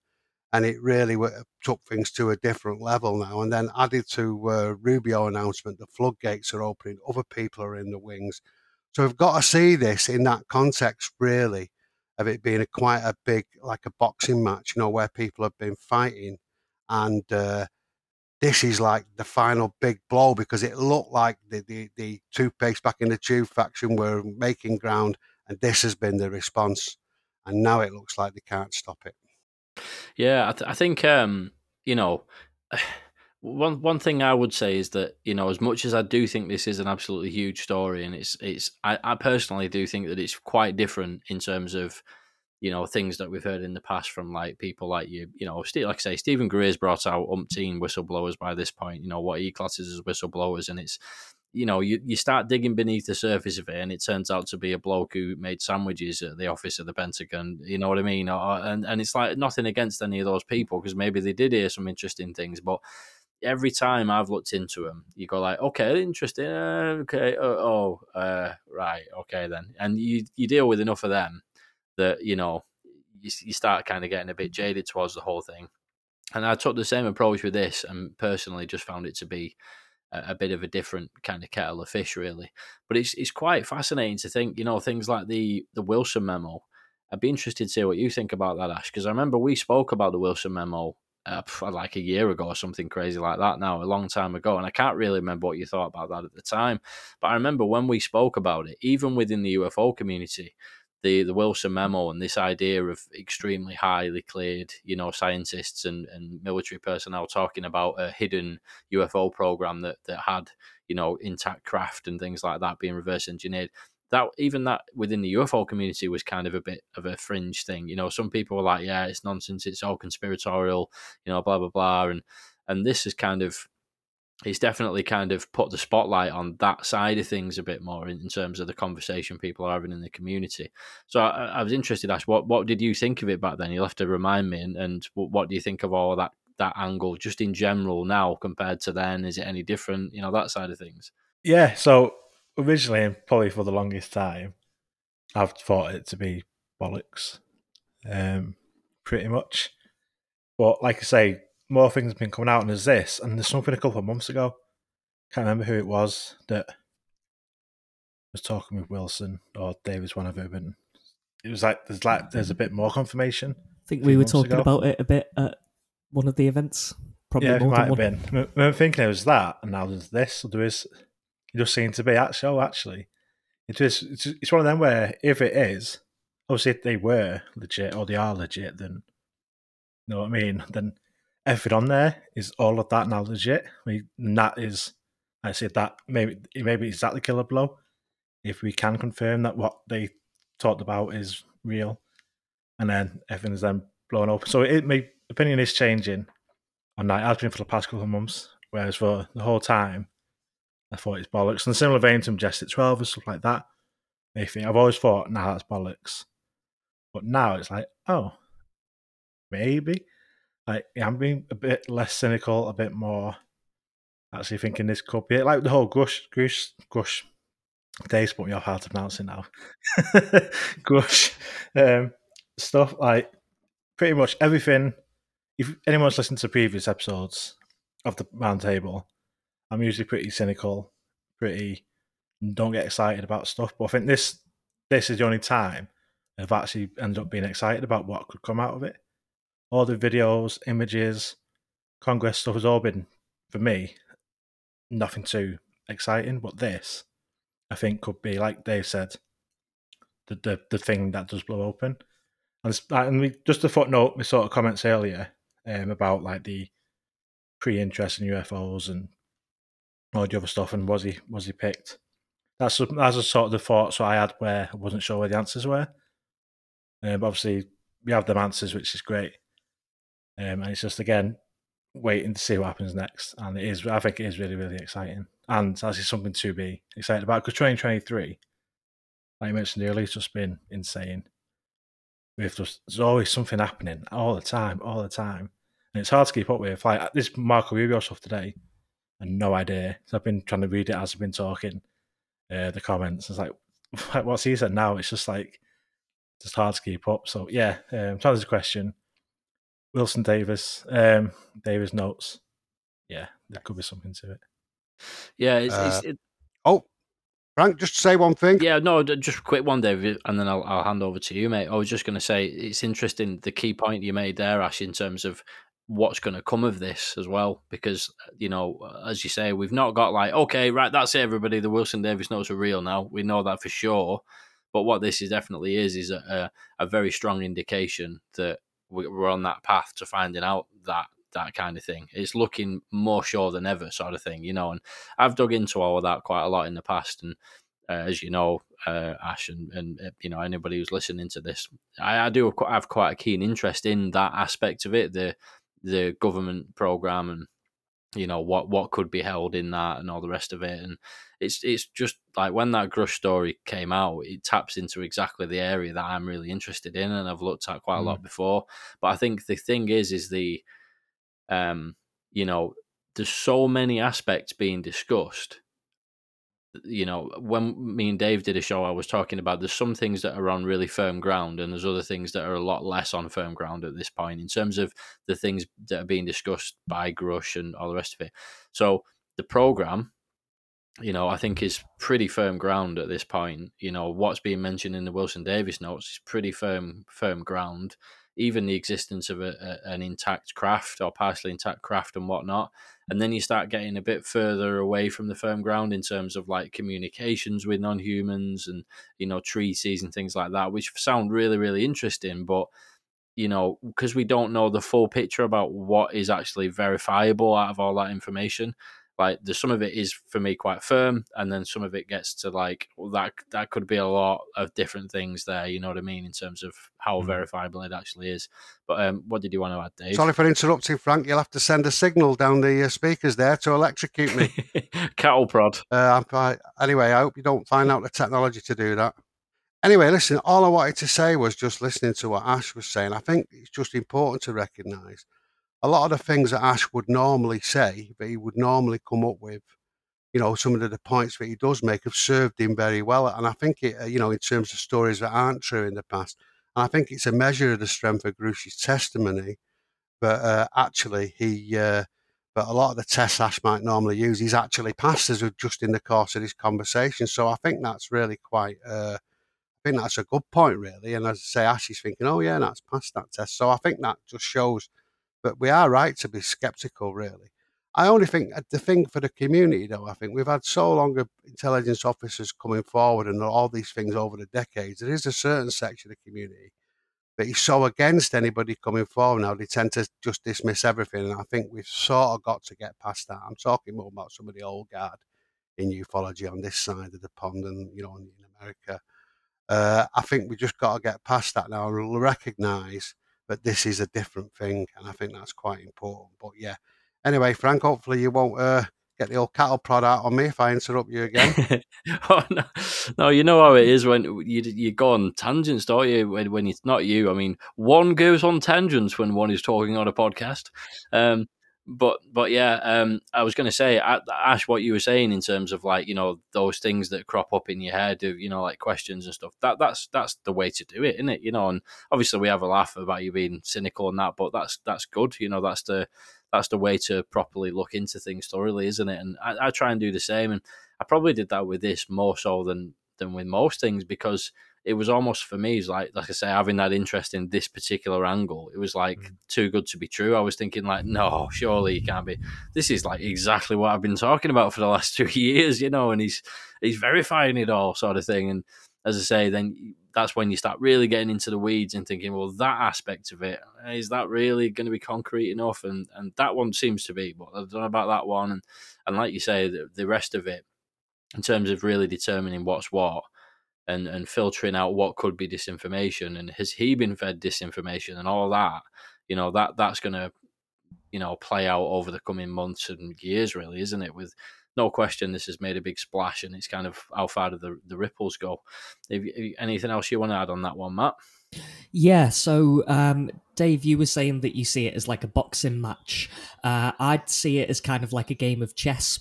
and it really took things to a different level now. And then added to uh, Rubio announcement, the floodgates are opening, other people are in the wings. So we've got to see this in that context, really, of it being a quite a big, like a boxing match, you know, where people have been fighting, and uh, this is like the final big blow because it looked like the the, the toothpaste back in the tube faction were making ground, and this has been the response, and now it looks like they can't stop it. Yeah, I, th- I think um, you know. *sighs* One one thing I would say is that you know, as much as I do think this is an absolutely huge story, and it's it's I, I personally do think that it's quite different in terms of you know things that we've heard in the past from like people like you you know like I say Steven Greer's brought out umpteen whistleblowers by this point you know what he classes as whistleblowers and it's you know you, you start digging beneath the surface of it and it turns out to be a bloke who made sandwiches at the office of the Pentagon you know what I mean or, and and it's like nothing against any of those people because maybe they did hear some interesting things but every time I've looked into them, you go like, okay, interesting, uh, okay, oh, oh uh, right, okay then, and you you deal with enough of them that you know you, you start kind of getting a bit jaded towards the whole thing. And I took the same approach with this, and personally just found it to be a, bit of a different kind of kettle of fish, really. But it's it's quite fascinating to think, you know, things like the the Wilson memo. I'd be interested to see what you think about that, Ash, because I remember we spoke about the Wilson memo uh, like a year ago or something crazy like that now, a long time ago. And I can't really remember what you thought about that at the time. But I remember when we spoke about it, even within the UFO community, the, the Wilson memo and this idea of extremely highly cleared, you know, scientists and, and military personnel talking about a hidden UFO program that, that had, you know, intact craft and things like that being reverse engineered that even that within the UFO community was kind of a bit of a fringe thing. You know, some people were like, "Yeah, it's nonsense. It's all conspiratorial." You know, blah blah blah, and and this is kind of it's definitely kind of put the spotlight on that side of things a bit more in, in terms of the conversation people are having in the community. So I, I, was interested, Ash, what what did you think of it back then? You'll have to remind me, and, and what do you think of all of that that angle, just in general now compared to then? Is it any different? You know, that side of things. Yeah. So originally, and probably for the longest time, I've thought it to be bollocks, um, pretty much. But like I say, more things have been coming out, and there's this, and there's something a couple of months ago. Can't remember who it was that was talking with Wilson or Davis, one of them, and it was like there's like there's a bit more confirmation. I think we were talking ago. about it a bit at one of the events. Probably yeah, it might have been. I'm thinking it was that, and now there's this. So there is it just seems to be actually. Oh, actually, it is. It's, it's one of them where if it is, obviously if they were legit or they are legit, then you know what I mean. Then everything on there is all of that now legit. I mean, that is I said that maybe maybe is that the killer blow? If we can confirm that what they talked about is real, and then everything's then blown up. So it my opinion is changing on that. Has been for the past couple of months, whereas for the whole time, I thought it's bollocks. And similar vein to Majestic Twelve and stuff like that. I think I've always thought, nah, that's bollocks. But now it's like, oh, maybe. Like I'm being a bit less cynical, a bit more actually thinking this could be it. Like the whole Grusch, Grusch, Grusch. Dave's put me off how to pronounce it now. *laughs* Grusch um, stuff like pretty much everything. If anyone's listened to previous episodes of the roundtable, I'm usually pretty cynical, pretty don't get excited about stuff. But I think this this is the only time I've actually ended up being excited about what could come out of it. All the videos, images, Congress stuff has all been for me nothing too exciting. But this, I think, could be like Dave said, the the, the thing that does blow open. And, and we, just a footnote, we sort of comments earlier um, about like the pre-interest in UFOs and all the other stuff, and was he was he picked? That's a, that's a sort of the thoughts I had where I wasn't sure where the answers were. Um, obviously, we have them answers, which is great. Um, and it's just again waiting to see what happens next. And it is, I think, it is really, really exciting, and actually something to be excited about. Because 2023, like I mentioned earlier, it's just been insane. We've just there's always something happening all the time, all the time, and it's hard to keep up with. Like this Marco Rubio stuff today, and no idea. So I've been trying to read it as I've been talking. Uh, the comments, it's like, *laughs* what's he said now? It's just like just hard to keep up. So yeah, um, to the question, Wilson Davis, um, Davis notes. Yeah, there could be something to it. Yeah, it's, Uh, it's, it, Oh, Frank, just say one thing. yeah. No, just a quick one, David, and then I'll, I'll hand over to you, mate. I was just going to say it's interesting the key point you made there, Ash, in terms of what's going to come of this as well, because you know, as you say, we've not got like, okay, right, that's it, everybody. The Wilson Davis notes are real now. We know that for sure. But what this is definitely is is a, a, a very strong indication that we- we're on that path to finding out that that kind of thing. It's looking more sure than ever, sort of thing, you know. And I've dug into all of that quite a lot in the past, and uh, as you know, uh, Ash, and, and uh, you know anybody who's listening to this, I, I do have quite a keen interest in that aspect of it, the the government program, and you know what what could be held in that, and all the rest of it, and it's it's just like when that Grusch story came out, it taps into exactly the area that I'm really interested in, and I've looked at quite a lot before. But I think the thing is, is the, um, you know, there's so many aspects being discussed. You know, when me and Dave did a show, I was talking about there's some things that are on really firm ground, and there's other things that are a lot less on firm ground at this point in terms of the things that are being discussed by Grusch and all the rest of it. So the program you know, I think is pretty firm ground at this point. You know, what's being mentioned in the Wilson Davis notes is pretty firm firm ground. Even the existence of a, a, an intact craft or partially intact craft and whatnot, and then you start getting a bit further away from the firm ground in terms of like communications with non-humans and you know treaties and things like that, which sound really really interesting, but you know, because we don't know the full picture about what is actually verifiable out of all that information. Like, the some of it is for me quite firm, and then some of it gets to like well, that. That could be a lot of different things there. You know what I mean in terms of how Mm. verifiable it actually is. But um, what did you want to add, Dave? Sorry for interrupting, Frank. You'll have to send a signal down the uh, speakers there to electrocute me. *laughs* Cattle prod. Uh, I'm, I, anyway, I hope you don't find out the technology to do that. Anyway, listen, all I wanted to say was just listening to what Ash was saying. I think it's just important to recognise a lot of the things that Ash would normally say, that he would normally come up with, you know, some of the points that he does make have served him very well. And I think it, uh, you know, in terms of stories that aren't true in the past, and I think it's a measure of the strength of Grusch's testimony. But uh, actually, he, uh, but a lot of the tests Ash might normally use, he's actually passed as of just in the course of this conversation. So I think that's really quite, uh, I think that's a good point, really. And as I say, Ash is thinking, oh, yeah, that's passed that test. So I think that just shows that we are right to be skeptical, really. I only think uh, the thing for the community, though, I think we've had so long of intelligence officers coming forward and all these things over the decades. There is a certain section of the community that is so against anybody coming forward now, they tend to just dismiss everything. And I think we've sort of got to get past that. I'm talking more about some of the old guard in ufology on this side of the pond and you know in America. Uh, I think we just got to get past that now and recognise that this is a different thing, and I think that's quite important. But yeah, anyway, Frank, hopefully you won't uh, get the old cattle prod out on me if I interrupt you again. *laughs* oh, no. no, you know how it is when you you go on tangents, don't you? When, when it's not you. I mean, one goes on tangents when one is talking on a podcast. Um, but but yeah, um, I was going to say, Ash, what you were saying in terms of like you know those things that crop up in your head of you know like questions and stuff. That that's that's the way to do it, isn't it? You know, and obviously we have a laugh about you being cynical and that, but that's that's good. You know, that's the that's the way to properly look into things thoroughly, isn't it? And I, I try and do the same, and I probably did that with this more so than than with most things because it was almost for me, like like I say, having that interest in this particular angle. It was like mm. too good to be true. I was thinking like, no, surely he can't be. This is like exactly what I've been talking about for the last *laughs* two years, you know. And he's he's verifying it all, sort of thing. And as I say, then that's when you start really getting into the weeds and thinking, well, that aspect of it is that really going to be concrete enough? And and that one seems to be, but I don't know about that one. And and like you say, the, the rest of it, in terms of really determining what's what and and filtering out what could be disinformation and has he been fed disinformation and all that you know that that's going to you know play out over the coming months and years really isn't it? With no question this has made a big splash and it's kind of how far do the, the ripples go. If, if, anything else you want to add on that one matt? Yeah, so um, Dave, you were saying that you see it as like a boxing match. Uh, I'd see it as kind of like a game of chess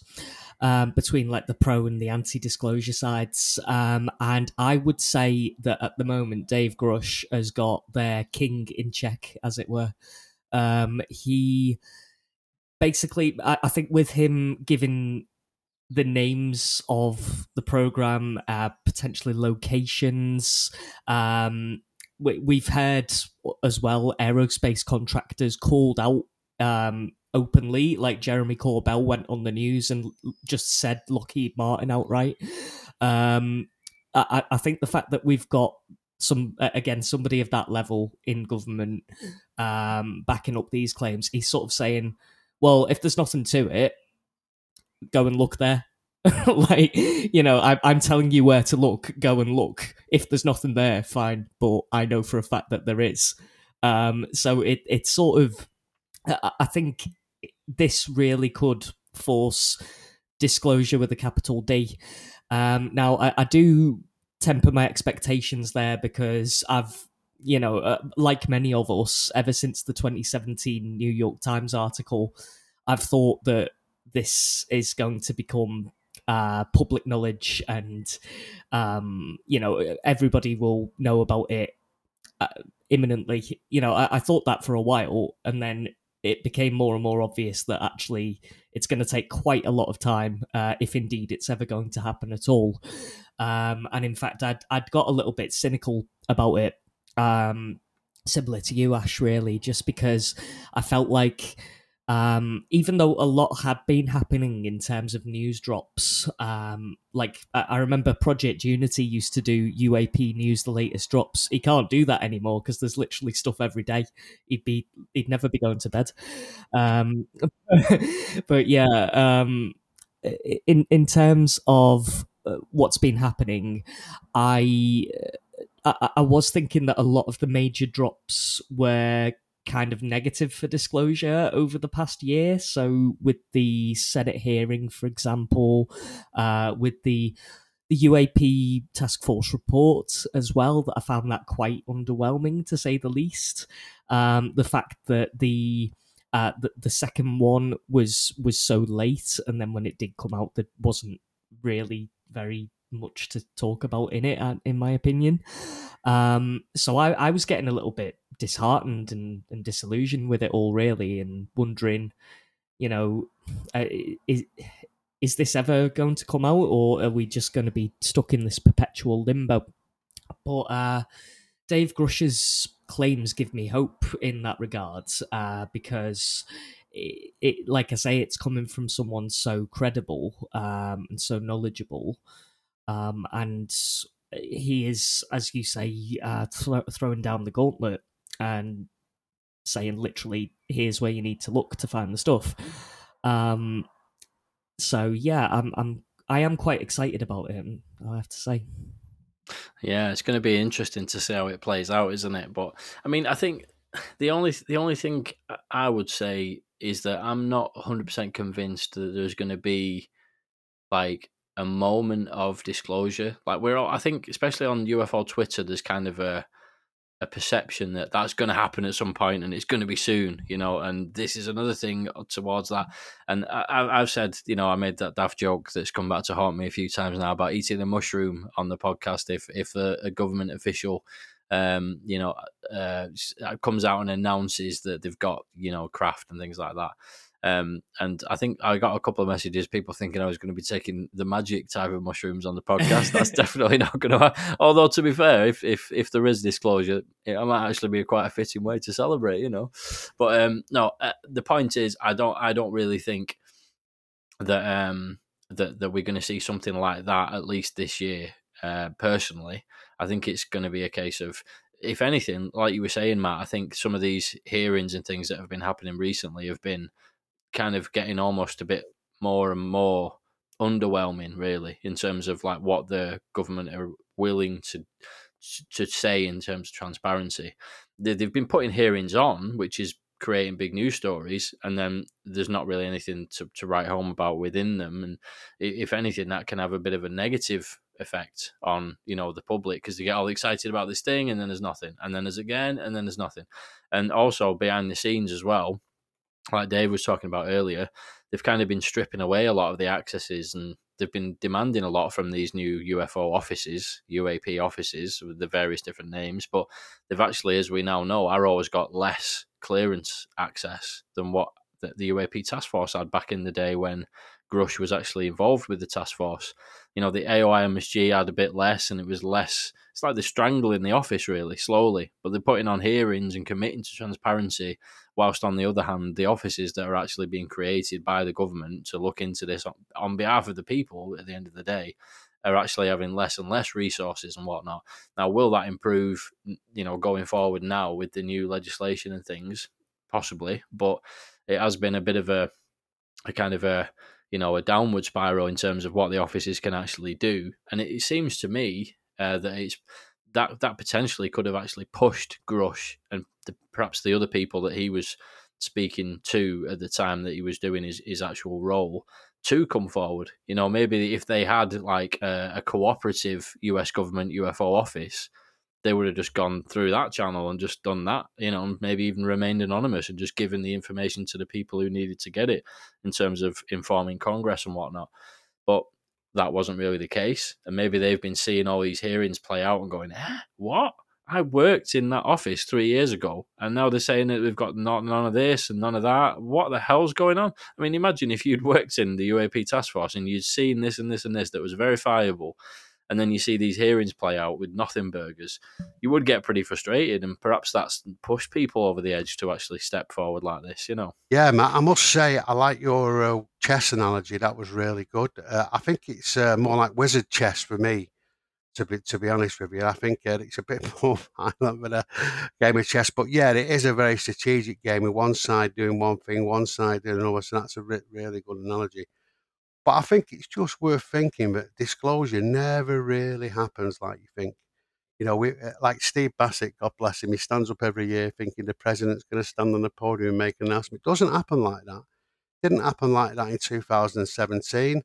um, between like the pro and the anti-disclosure sides. Um, and I would say that at the moment, Dave Grusch has got their king in check, as it were. Um, he basically, I, I, think, with him giving the names of the program, uh, potentially locations. Um, we, have heard as well aerospace contractors called out um, openly. Like Jeremy Corbell went on the news and just said Lockheed Martin outright. Um, I, I think the fact that we've got some again somebody of that level in government um, backing up these claims, he's sort of saying, "Well, if there's nothing to it, go and look there." *laughs* like you know, I, I'm telling you where to look. Go and look. If there's nothing there, fine. But I know for a fact that there is. Um, so it it's sort of, I think this really could force disclosure with a capital D. Um, now, I, I, do temper my expectations there because I've, you know, uh, like many of us, ever since the 2017 New York Times article, I've thought that this is going to become uh, public knowledge and, um, you know, everybody will know about it uh, imminently. You know, I, I thought that for a while, and then it became more and more obvious that actually it's going to take quite a lot of time, uh, if indeed it's ever going to happen at all. Um, and in fact, I'd, I'd got a little bit cynical about it, um, similar to you, Ash, really, just because I felt like um, even though a lot had been happening in terms of news drops, um, like I remember Project Unity used to do UAP news, the latest drops. He can't do that anymore because there's literally stuff every day. He'd be, he'd never be going to bed. Um, *laughs* but yeah, um, in in terms of uh, what's been happening, I, I I was thinking that a lot of the major drops were kind of negative for disclosure over the past year. So, with the Senate hearing, for example, uh, with the the UAP task force report as well, that I found that quite underwhelming to say the least. Um, the fact that the uh, the, the second one was was so late, and then when it did come out, there wasn't really very much to talk about in it, uh, in my opinion. Um, so I, I was getting a little bit disheartened and, and disillusioned with it all, really, and wondering, you know, uh, is is this ever going to come out, or are we just going to be stuck in this perpetual limbo? But uh, Dave Grusch's claims give me hope in that regard, uh, because. It, it, like I say, it's coming from someone so credible um, and so knowledgeable, um, and he is, as you say, uh, th- throwing down the gauntlet and saying literally, "Here's where you need to look to find the stuff." Um, so yeah, I'm I'm I am quite excited about it. I have to say. Yeah, it's going to be interesting to see how it plays out, isn't it? But I mean, I think the only the only thing I would say is that I'm not 100% convinced that there's going to be like a moment of disclosure. Like we're all, I think especially on UFO Twitter there's kind of a a perception that that's going to happen at some point and it's going to be soon, you know. And this is another thing towards that. And I, have said, you know, I made that daft joke that's come back to haunt me a few times now about eating a mushroom on the podcast. If if a, a government official, um, you know, uh, comes out and announces that they've got you know craft and things like that, um, and I think I got a couple of messages, people thinking I was going to be taking the magic type of mushrooms on the podcast. *laughs* That's definitely not going to. Happen. Although to be fair, if if if there is disclosure, it might actually be quite a fitting way to celebrate, you know. But um, no, uh, the point is, I don't I don't really think that um that that we're going to see something like that at least this year. Uh, personally, I think it's going to be a case of if anything, like you were saying, Matt, I think some of these hearings and things that have been happening recently have been kind of getting almost a bit more and more underwhelming, really, in terms of like what the government are willing to to say in terms of transparency. They've been putting hearings on, which is creating big news stories, and then there's not really anything to, to write home about within them. And if anything, that can have a bit of a negative effect on you know the public because they get all excited about this thing, and then there's nothing, and then there's again, and then there's nothing. And also behind the scenes as well, like Dave was talking about earlier, they've kind of been stripping away a lot of the accesses and they've been demanding a lot from these new UFO offices, UAP offices with the various different names. But they've actually, as we now know, AARO has got less clearance access than what the, the UAP task force had back in the day when Grusch was actually involved with the task force. You know, the AOIMSG had a bit less, and it was less. It's like they're strangling the office really slowly, but they're putting on hearings and committing to transparency. Whilst on the other hand, the offices that are actually being created by the government to look into this on, on behalf of the people at the end of the day are actually having less and less resources and whatnot. Now, will that improve? You know, going forward now with the new legislation and things, possibly, but it has been a bit of a a kind of a you know a downward spiral in terms of what the offices can actually do. And it, seems to me uh, that it's that that potentially could have actually pushed Grusch and the, perhaps the other people that he was speaking to at the time that he was doing his, his actual role to come forward. You know, maybe if they had like a, a cooperative US government UFO office they would have just gone through that channel and just done that, you know, and maybe even remained anonymous and just given the information to the people who needed to get it in terms of informing Congress and whatnot. But that wasn't really the case. And maybe they've been seeing all these hearings play out and going, eh, what? I worked in that office three years ago, and now they're saying that we've got not, none of this and none of that. What the hell's going on? I mean, imagine if you'd worked in the UAP task force and you'd seen this and this and this that was verifiable, and then you see these hearings play out with nothing burgers, you would get pretty frustrated, and perhaps that's pushed people over the edge to actually step forward like this. You know? Yeah, Matt. I must say, I like your uh, chess analogy. That was really good. Uh, I think it's uh, more like wizard chess for me. To be to be honest with you, I think uh, it's a bit *laughs* more violent than a game of chess. But yeah, it is a very strategic game with one side doing one thing, one side doing another. So that's a re- really good analogy. But I think it's just worth thinking that disclosure never really happens like you think. You know, we uh, like Steve Bassett, God bless him, he stands up every year thinking the president's going to stand on the podium and make an announcement. It doesn't happen like that. It didn't happen like that in 2017.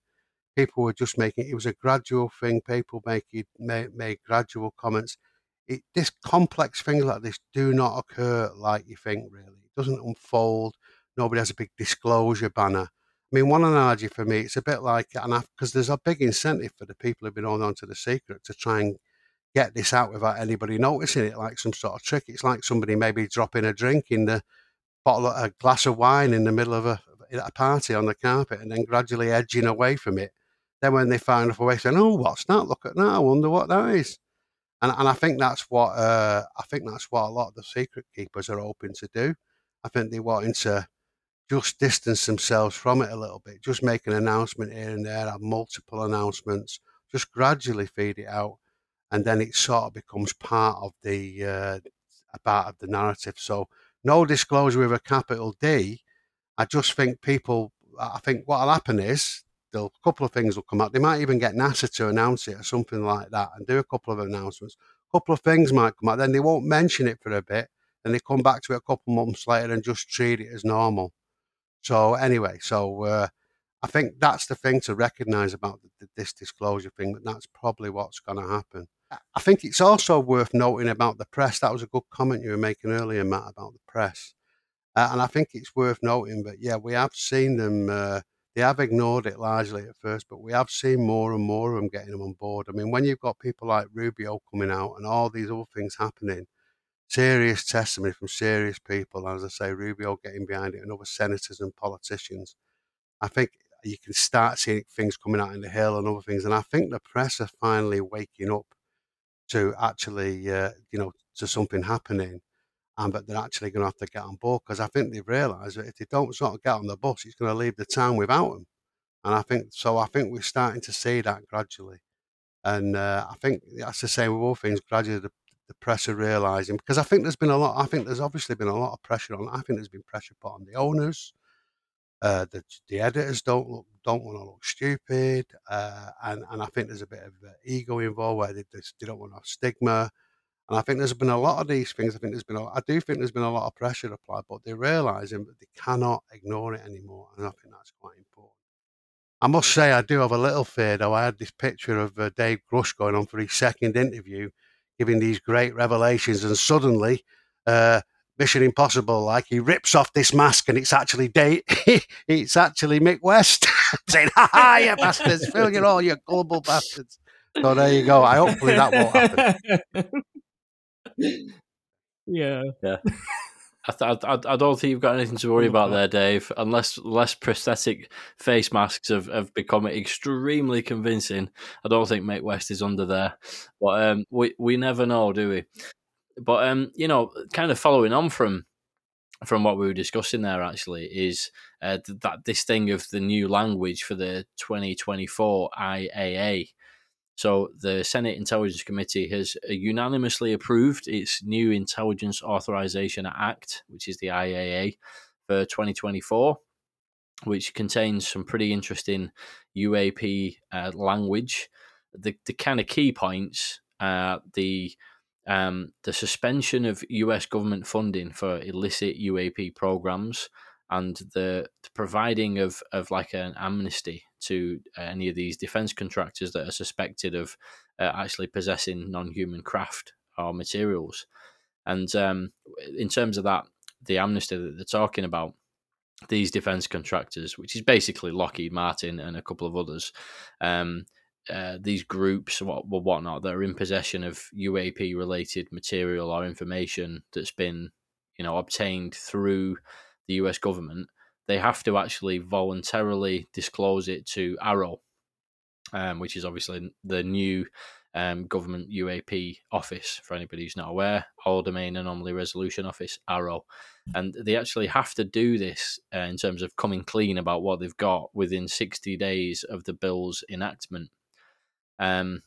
People were just making it was a gradual thing. People making made, made gradual comments. It, this complex things like this do not occur like you think. Really, it doesn't unfold. Nobody has a big disclosure banner I mean, one analogy for me, it's a bit like, and because there's a big incentive for the people who've been holding on to the secret to try and get this out without anybody noticing it, like some sort of trick. It's like somebody maybe dropping a drink in the bottle, a glass of wine in the middle of a, a party on the carpet, and then gradually edging away from it. Then when they find a way, saying, "Oh, what's that? Look at that! I wonder what that is." And, and I think that's what uh, I think that's what a lot of the secret keepers are hoping to do. I think they're wanting to just distance themselves from it a little bit, just make an announcement here and there, have multiple announcements, just gradually feed it out, and then it sort of becomes part of the uh, part of the narrative. So no disclosure with a capital D. I just think people. I think what'll happen is a couple of things will come out. They might even get NASA to announce it or something like that and do a couple of announcements. A couple of things might come out. Then they won't mention it for a bit, and they come back to it a couple of months later and just treat it as normal. So anyway, so uh, I think that's the thing to recognise about the, this disclosure thing. That that's probably what's going to happen. I think it's also worth noting about the press. That was a good comment you were making earlier, Matt, about the press. Uh, and I think it's worth noting, but yeah, we have seen them. Uh, they have ignored it largely at first, but we have seen more and more of them getting them on board. I mean, when you've got people like Rubio coming out and all these other things happening, serious testimony from serious people, as I say, Rubio getting behind it, and other senators and politicians, I think you can start seeing things coming out in the Hill and other things. And I think the press are finally waking up to actually, uh, you know, to something happening. And but they're actually going to have to get on board because I think they've realised that if they don't sort of get on the bus, it's going to leave the town without them. And I think so. I think we're starting to see that gradually. And uh, I think that's the same with all things. Gradually, the, the press are realising because I think there's been a lot. I think there's obviously been a lot of pressure on. I think there's been pressure put on the owners. Uh, the, the editors don't look don't want to look stupid, uh, and and I think there's a bit of uh, ego involved where they, they don't want to stigma, and I think there's been a lot of these things. I think there's been a, I do think there's been a lot of pressure applied, but they're realizing that they cannot ignore it anymore, and I think that's quite important. I must say I do have a little fear though. I had this picture of uh, Dave Grusch going on for his second interview, giving these great revelations, and suddenly. Uh, Mission Impossible, like he rips off this mask and it's actually date, *laughs* it's actually Mick West *laughs* saying, "Ha ha, you bastards, fill your all, you global bastards." So there you go. I hopefully that won't happen. *laughs* yeah, yeah. I, th- I, I, don't think you've got anything to worry about there, Dave. Unless less prosthetic face masks have, have become extremely convincing, I don't think Mick West is under there. But um, we we never know, do we? But um, you know, kind of following on from from what we were discussing there, actually, is uh, that this thing of the new language for the 2024 IAA. So the Senate Intelligence Committee has uh, unanimously approved its new Intelligence Authorization Act, which is the IAA for 2024, which contains some pretty interesting UAP uh, language. The the kind of key points, uh, the um, the suspension of US government funding for illicit UAP programs and the, the providing of, of like an amnesty to any of these defense contractors that are suspected of uh, actually possessing non-human craft or materials. And um, in terms of that, the amnesty that they're talking about, these defense contractors, which is basically Lockheed Martin and a couple of others, um, uh, these groups or what, whatnot that are in possession of UAP related material or information that's been, you know, obtained through the US government, they have to actually voluntarily disclose it to AARO, um, which is obviously the new um, government UAP office for anybody who's not aware, All Domain Anomaly Resolution Office, AARO. And they actually have to do this uh, in terms of coming clean about what they've got within 60 days of the bill's enactment. Um,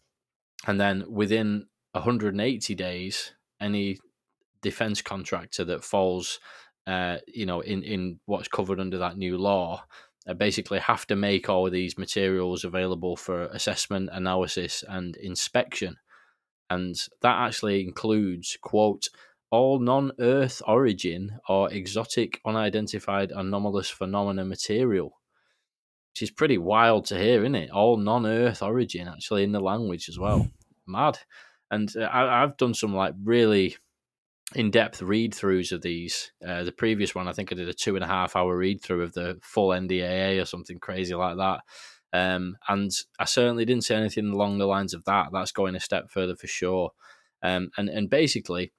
and then within 180 days, any defense contractor that falls, uh, you know, in, in what's covered under that new law, uh, basically have to make all of these materials available for assessment, analysis, and inspection. And that actually includes, quote, all non Earth origin or exotic, unidentified, anomalous phenomena material which is pretty wild to hear, isn't it? All non-Earth origin actually in the language as well. *laughs* Mad. And uh, I, have done some like really in-depth read-throughs of these. Uh, the previous one, I think I did a two and a half hour read-through of the full NDAA or something crazy like that. Um, and I certainly didn't say anything along the lines of that. That's going a step further for sure. Um, and and basically,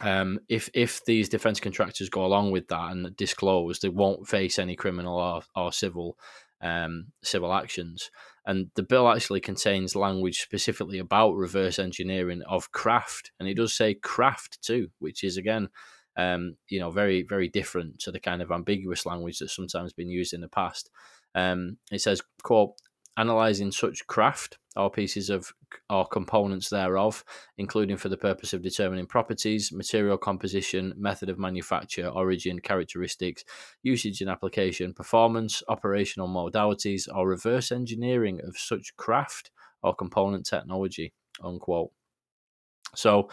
um, if if these defence contractors go along with that and disclose, they won't face any criminal or, or civil um, civil actions. And the bill actually contains language specifically about reverse engineering of craft, and it does say craft too, which is again, um, you know, very very different to the kind of ambiguous language that's sometimes been used in the past. Um, it says, "quote." Analyzing such craft or pieces of or components thereof, including for the purpose of determining properties, material composition, method of manufacture, origin, characteristics, usage and application, performance, operational modalities, or reverse engineering of such craft or component technology. Unquote. So,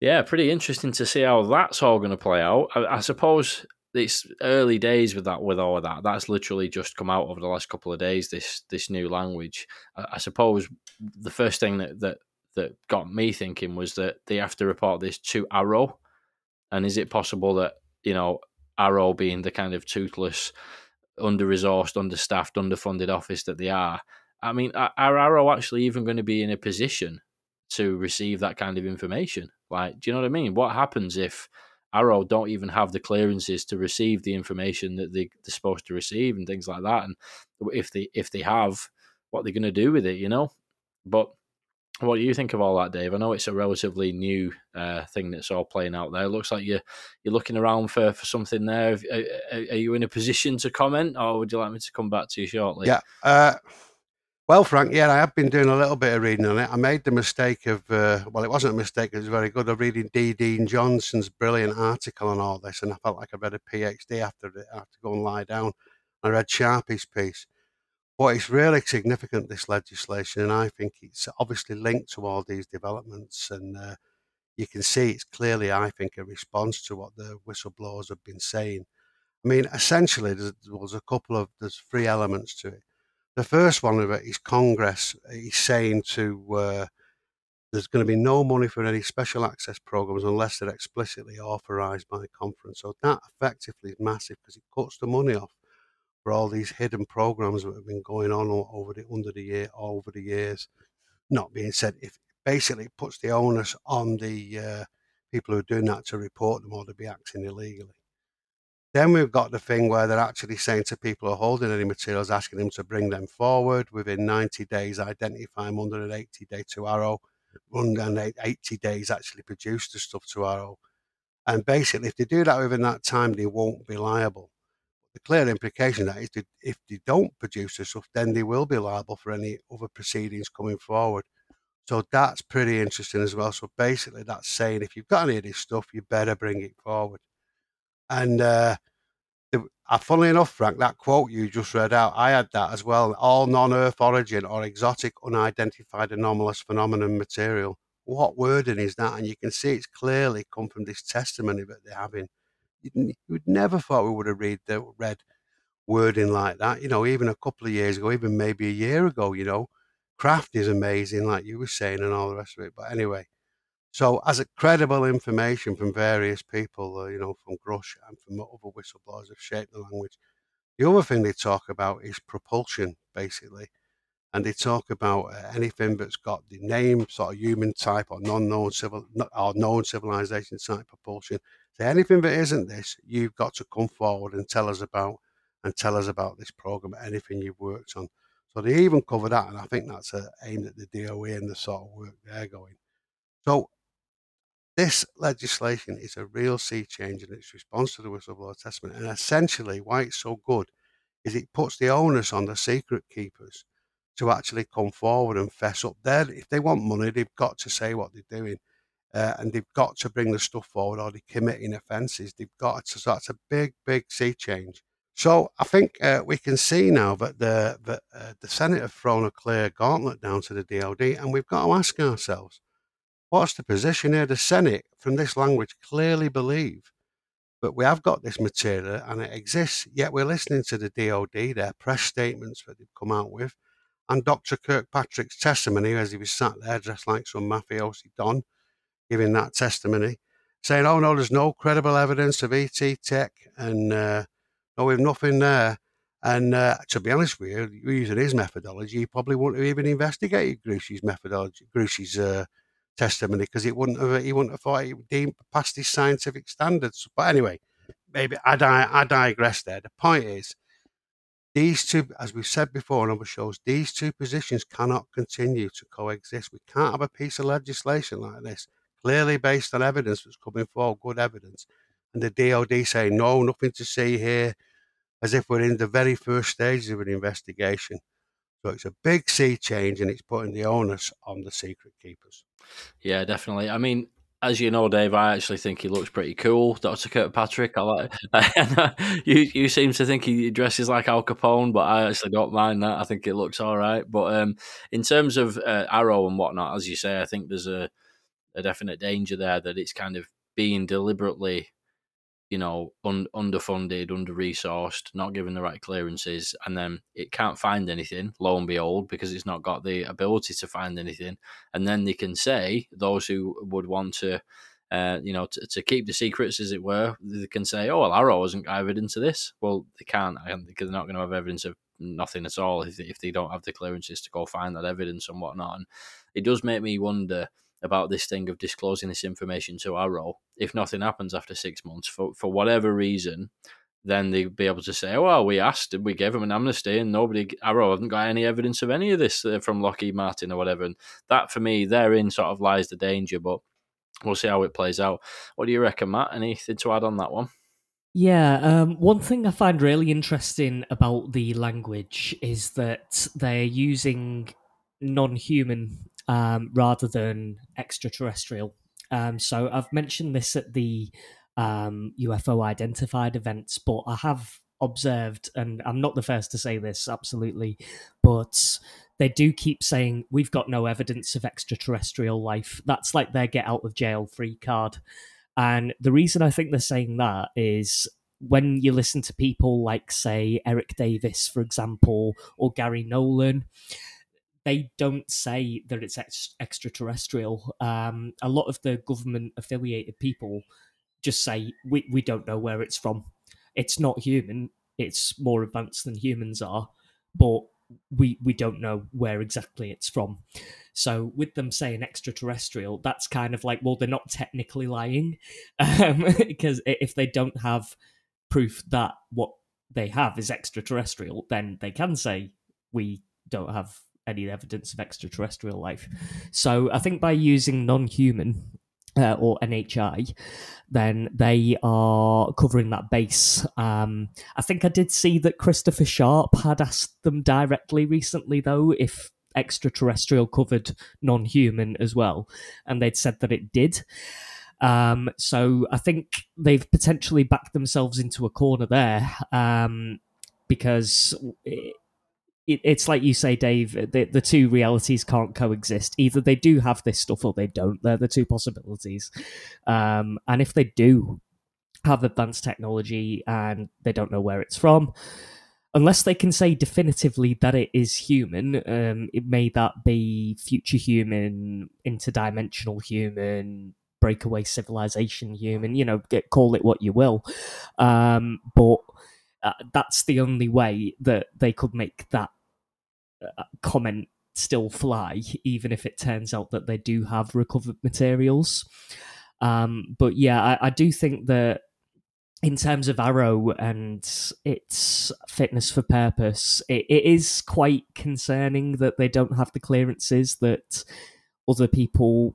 yeah, pretty interesting to see how that's all going to play out. I, I suppose it's early days with that with all of that that's literally just come out over the last couple of days this this new language. I, I suppose the first thing that, that that got me thinking was that they have to report this to AARO. And is it possible that you know AARO being the kind of toothless under resourced understaffed underfunded office that they are i mean are AARO actually even going to be in a position to receive that kind of information? Like do you know what i mean? What happens if AARO don't even have the clearances to receive the information that they, they're supposed to receive and things like that. And if they if they have, what they're going to do with it, you know? But what do you think of all that, Dave? I know it's a relatively new uh, thing that's all playing out there. It looks like you're you're looking around for, for something there. Are, are, you in a position to comment, or would you like me to come back to you shortly? Yeah. Uh, well, Frank, yeah, I have been doing a little bit of reading on it. I made the mistake of, uh, well, it wasn't a mistake, it was very good, of reading D. Dean Johnson's brilliant article on all this. And I felt like I read a PhD after it. I have to go and lie down. I read Sharpie's piece. But it's really significant, this legislation, and I think it's obviously linked to all these developments. And uh, you can see it's clearly, I think, a response to what the whistleblowers have been saying. I mean, essentially, there was a couple of, there's three elements to it the first one of it is Congress. is saying to uh, there's going to be no money for any special access programs unless they're explicitly authorized by the conference. So that effectively is massive because it cuts the money off for all these hidden programs that have been going on over the under the year over the years. Not being said, if basically it puts the onus on the uh, people who are doing that to report them or to be acting illegally. Then we've got the thing where they're actually saying to people who are holding any materials, asking them to bring them forward within 90 days, identify them under an 80 day to AARO, under 80 days actually produce the stuff to AARO. And basically, if they do that within that time, they won't be liable. The clear implication that is that if they don't produce the stuff, then they will be liable for any other proceedings coming forward. So that's pretty interesting as well. So basically, that's saying if you've got any of this stuff, you better bring it forward. And uh, Uh, funnily enough, Frank, that quote you just read out, I had that as well. All non-Earth origin or exotic, unidentified, anomalous phenomenon material. What wording is that? And you can see it's clearly come from this testimony that they're having. You would never thought we would have read the, read wording like that. You know, even a couple of years ago, even maybe a year ago. You know, craft is amazing, like you were saying, and all the rest of it. But anyway, so, as a credible information from various people, uh, you know, from Grusch and from other whistleblowers have shaped the language. The other thing they talk about is propulsion, basically, and they talk about uh, anything that's got the name, sort of human type or non-known civil or known civilization type propulsion. So anything that isn't this, you've got to come forward and tell us about and tell us about this program, anything you've worked on. So they even cover that, and I think that's uh, aimed at the DOE and the sort of work they're going. So this legislation is a real sea change in its response to the whistleblower testament. And essentially, why it's so good is it puts the onus on the secret keepers to actually come forward and fess up. There, if they want money, they've got to say what they're doing. Uh, and they've got to bring the stuff forward or they're committing offences. They've got to, so that's a big, big sea change. So I think uh, we can see now that the, that, uh, the Senate have thrown a clear gauntlet down to the DOD, and we've got to ask ourselves What's the position here? The Senate, from this language, clearly believe that we have got this material and it exists, yet we're listening to the DOD, their press statements that they've come out with, and Dr. Kirkpatrick's testimony as he was sat there dressed like some mafiosi don, giving that testimony, saying, oh no, there's no credible evidence of ET tech and uh, no, we've nothing there. And uh, to be honest with you, using his methodology, he probably wouldn't have even investigated Grusch's methodology, Grusch's uh, testimony because it wouldn't have he wouldn't have thought it deemed past his scientific standards. But anyway, maybe I, di- I digress there. The point is, these two, as we've said before on other shows, these two positions cannot continue to coexist. We can't have a piece of legislation like this, clearly based on evidence that's coming forward, good evidence, and the DOD saying no, nothing to see here, as if we're in the very first stages of an investigation. So it's a big sea change, and it's putting the onus on the secret keepers. Yeah, definitely. I mean, as you know, Dave, I actually think he looks pretty cool, Doctor Kirkpatrick. I like. *laughs* you you seem to think he dresses like Al Capone, but I actually don't mind that. I think it looks all right. But um, in terms of uh, AARO and whatnot, as you say, I think there's a a definite danger there that it's kind of being deliberately you know, un- underfunded, under resourced, not given the right clearances, and then it can't find anything, lo and behold, because it's not got the ability to find anything. And then they can say, those who would want to, uh, you know, to, to keep the secrets, as it were, they can say, oh, well, AARO hasn't got evidence of this. Well, they can't, because they're not going to have evidence of nothing at all if, if they don't have the clearances to go find that evidence and whatnot. And it does make me wonder about this thing of disclosing this information to AARO. If nothing happens after six months, for for whatever reason, then they'd be able to say, oh, "Well, we asked, we gave them an amnesty, and nobody AARO haven't got any evidence of any of this uh, from Lockheed Martin or whatever." And that, for me, therein sort of lies the danger. But we'll see how it plays out. What do you reckon, Matt? Anything to add on that one? Yeah, um, one thing I find really interesting about the language is that they're using non-human um, rather than extraterrestrial. Um, so I've mentioned this at the um, UFO identified events, but I have observed, and I'm not the first to say this, absolutely, but they do keep saying we've got no evidence of extraterrestrial life. That's like their get out of jail free card. And the reason I think they're saying that is when you listen to people like, say, Eric Davis, for example, or Garry Nolan, they don't say that it's ex- extraterrestrial. Um, a lot of the government affiliated people just say we we don't know where it's from. It's not human. It's more advanced than humans are, but we we don't know where exactly it's from. So with them saying extraterrestrial, that's kind of like well, they're not technically lying, *laughs* um, because if they don't have proof that what they have is extraterrestrial, then they can say we don't have any evidence of extraterrestrial life. So I think by using non-human uh, or NHI, then they are covering that base. Um, I think I did see that Christopher Sharp had asked them directly recently, though, if extraterrestrial covered non-human as well, and they'd said that it did. Um, so I think they've potentially backed themselves into a corner there um, because it, it's like you say, Dave. The, the two realities can't coexist. Either they do have this stuff or they don't. They're the two possibilities. Um, and if they do have advanced technology and they don't know where it's from, unless they can say definitively that it is human, um, it may that be future human, interdimensional human, breakaway civilization human. You know, get, call it what you will. Um, but uh, that's the only way that they could make that uh, comment still fly, even if it turns out that they do have recovered materials. Um, but yeah, I, I, do think that in terms of AARO and its fitness for purpose, it, it is quite concerning that they don't have the clearances that other people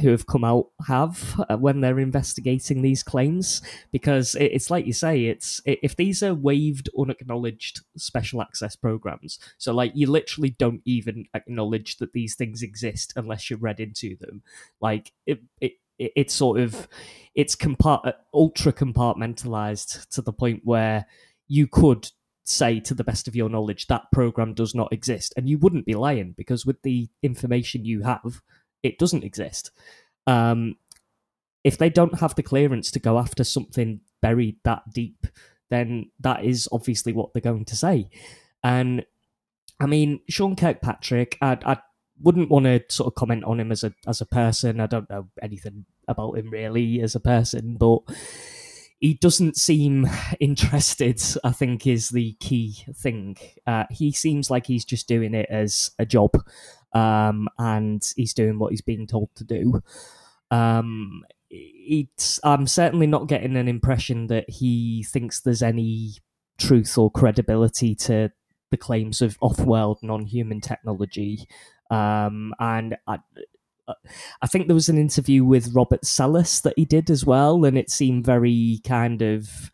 who have come out have uh, when they're investigating these claims because it's like you say it's if these are waived unacknowledged special access programs so like you literally don't even acknowledge that these things exist unless you're read into them. Like it, it it's sort of it's compart- uh, ultra compartmentalized to the point where you could say to the best of your knowledge that program does not exist and you wouldn't be lying because with the information you have it doesn't exist. Um, if they don't have the clearance to go after something buried that deep, then that is obviously what they're going to say. And I mean, Sean Kirkpatrick, I, I wouldn't want to sort of comment on him as a as a person. I don't know anything about him really as a person, but he doesn't seem *laughs* interested. I think is the key thing. Uh, he seems like he's just doing it as a job, um, and he's doing what he's being told to do. Um, it's, I'm certainly not getting an impression that he thinks there's any truth or credibility to the claims of off-world non-human technology. Um, and I, I think there was an interview with Robert Salas that he did as well, and it seemed very kind of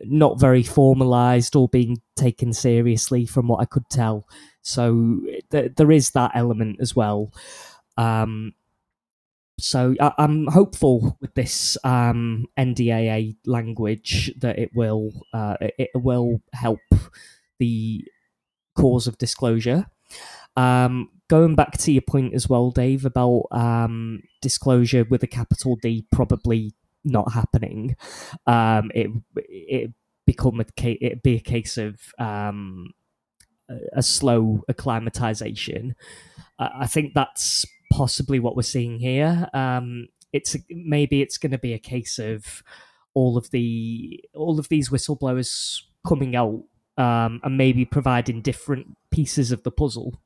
not very formalized or being taken seriously from what I could tell. So th- there is that element as well. Um, so I- am hopeful with this um, NDAA language that it will uh, it will help the cause of disclosure. Um, going back to your point as well, Dave, about um, disclosure with a capital D probably not happening. Um, it it become a case, it be a case of um, a slow acclimatization. I think that's possibly what we're seeing here. Um, it's maybe it's going to be a case of all of the all of these whistleblowers coming out um, and maybe providing different pieces of the puzzle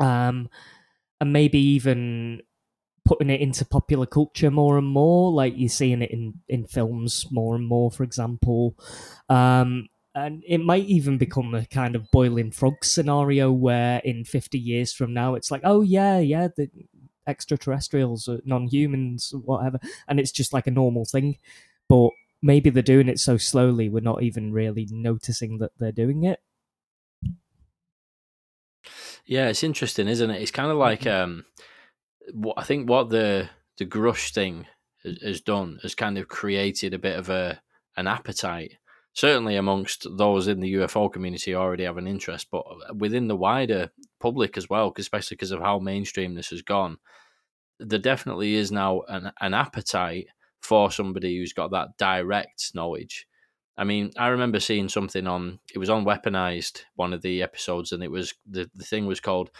um, and maybe even putting it into popular culture more and more, like you're seeing it in in films more and more, for example. Um, and it might even become a kind of boiling frog scenario where in 50 years from now it's like oh yeah yeah the extraterrestrials non-humans whatever and it's just like a normal thing but maybe they're doing it so slowly we're not even really noticing that they're doing it yeah, it's interesting, isn't it? It's kind of like mm-hmm. um, what I think what the the Grusch thing has done has kind of created a bit of a an appetite. Certainly amongst those in the UFO community already have an interest, but within the wider public as well, especially because of how mainstream this has gone, there definitely is now an, an appetite for somebody who's got that direct knowledge. I mean, I remember seeing something on it was on Weaponized one of the episodes, and it was the the thing was called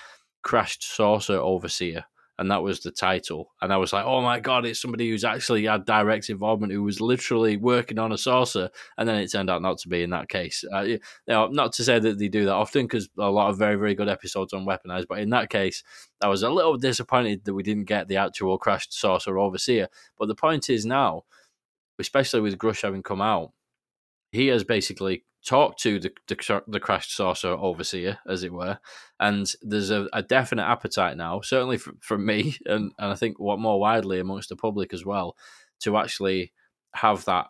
Crashed Saucer Overseer, and that was the title. And I was like, oh my god, it's somebody who's actually had direct involvement, who was literally working on a saucer. And then it turned out not to be in that case. Uh, know, not to say that they do that often, because a lot of very very good episodes on Weaponized, but in that case, I was a little disappointed that we didn't get the actual Crashed Saucer Overseer. But the point is now, especially with Grusch having come out he has basically talked to the, the, the crashed saucer overseer, as it were, and there's a, a definite appetite now, certainly from me, and, and I think what more widely amongst the public as well, to actually have that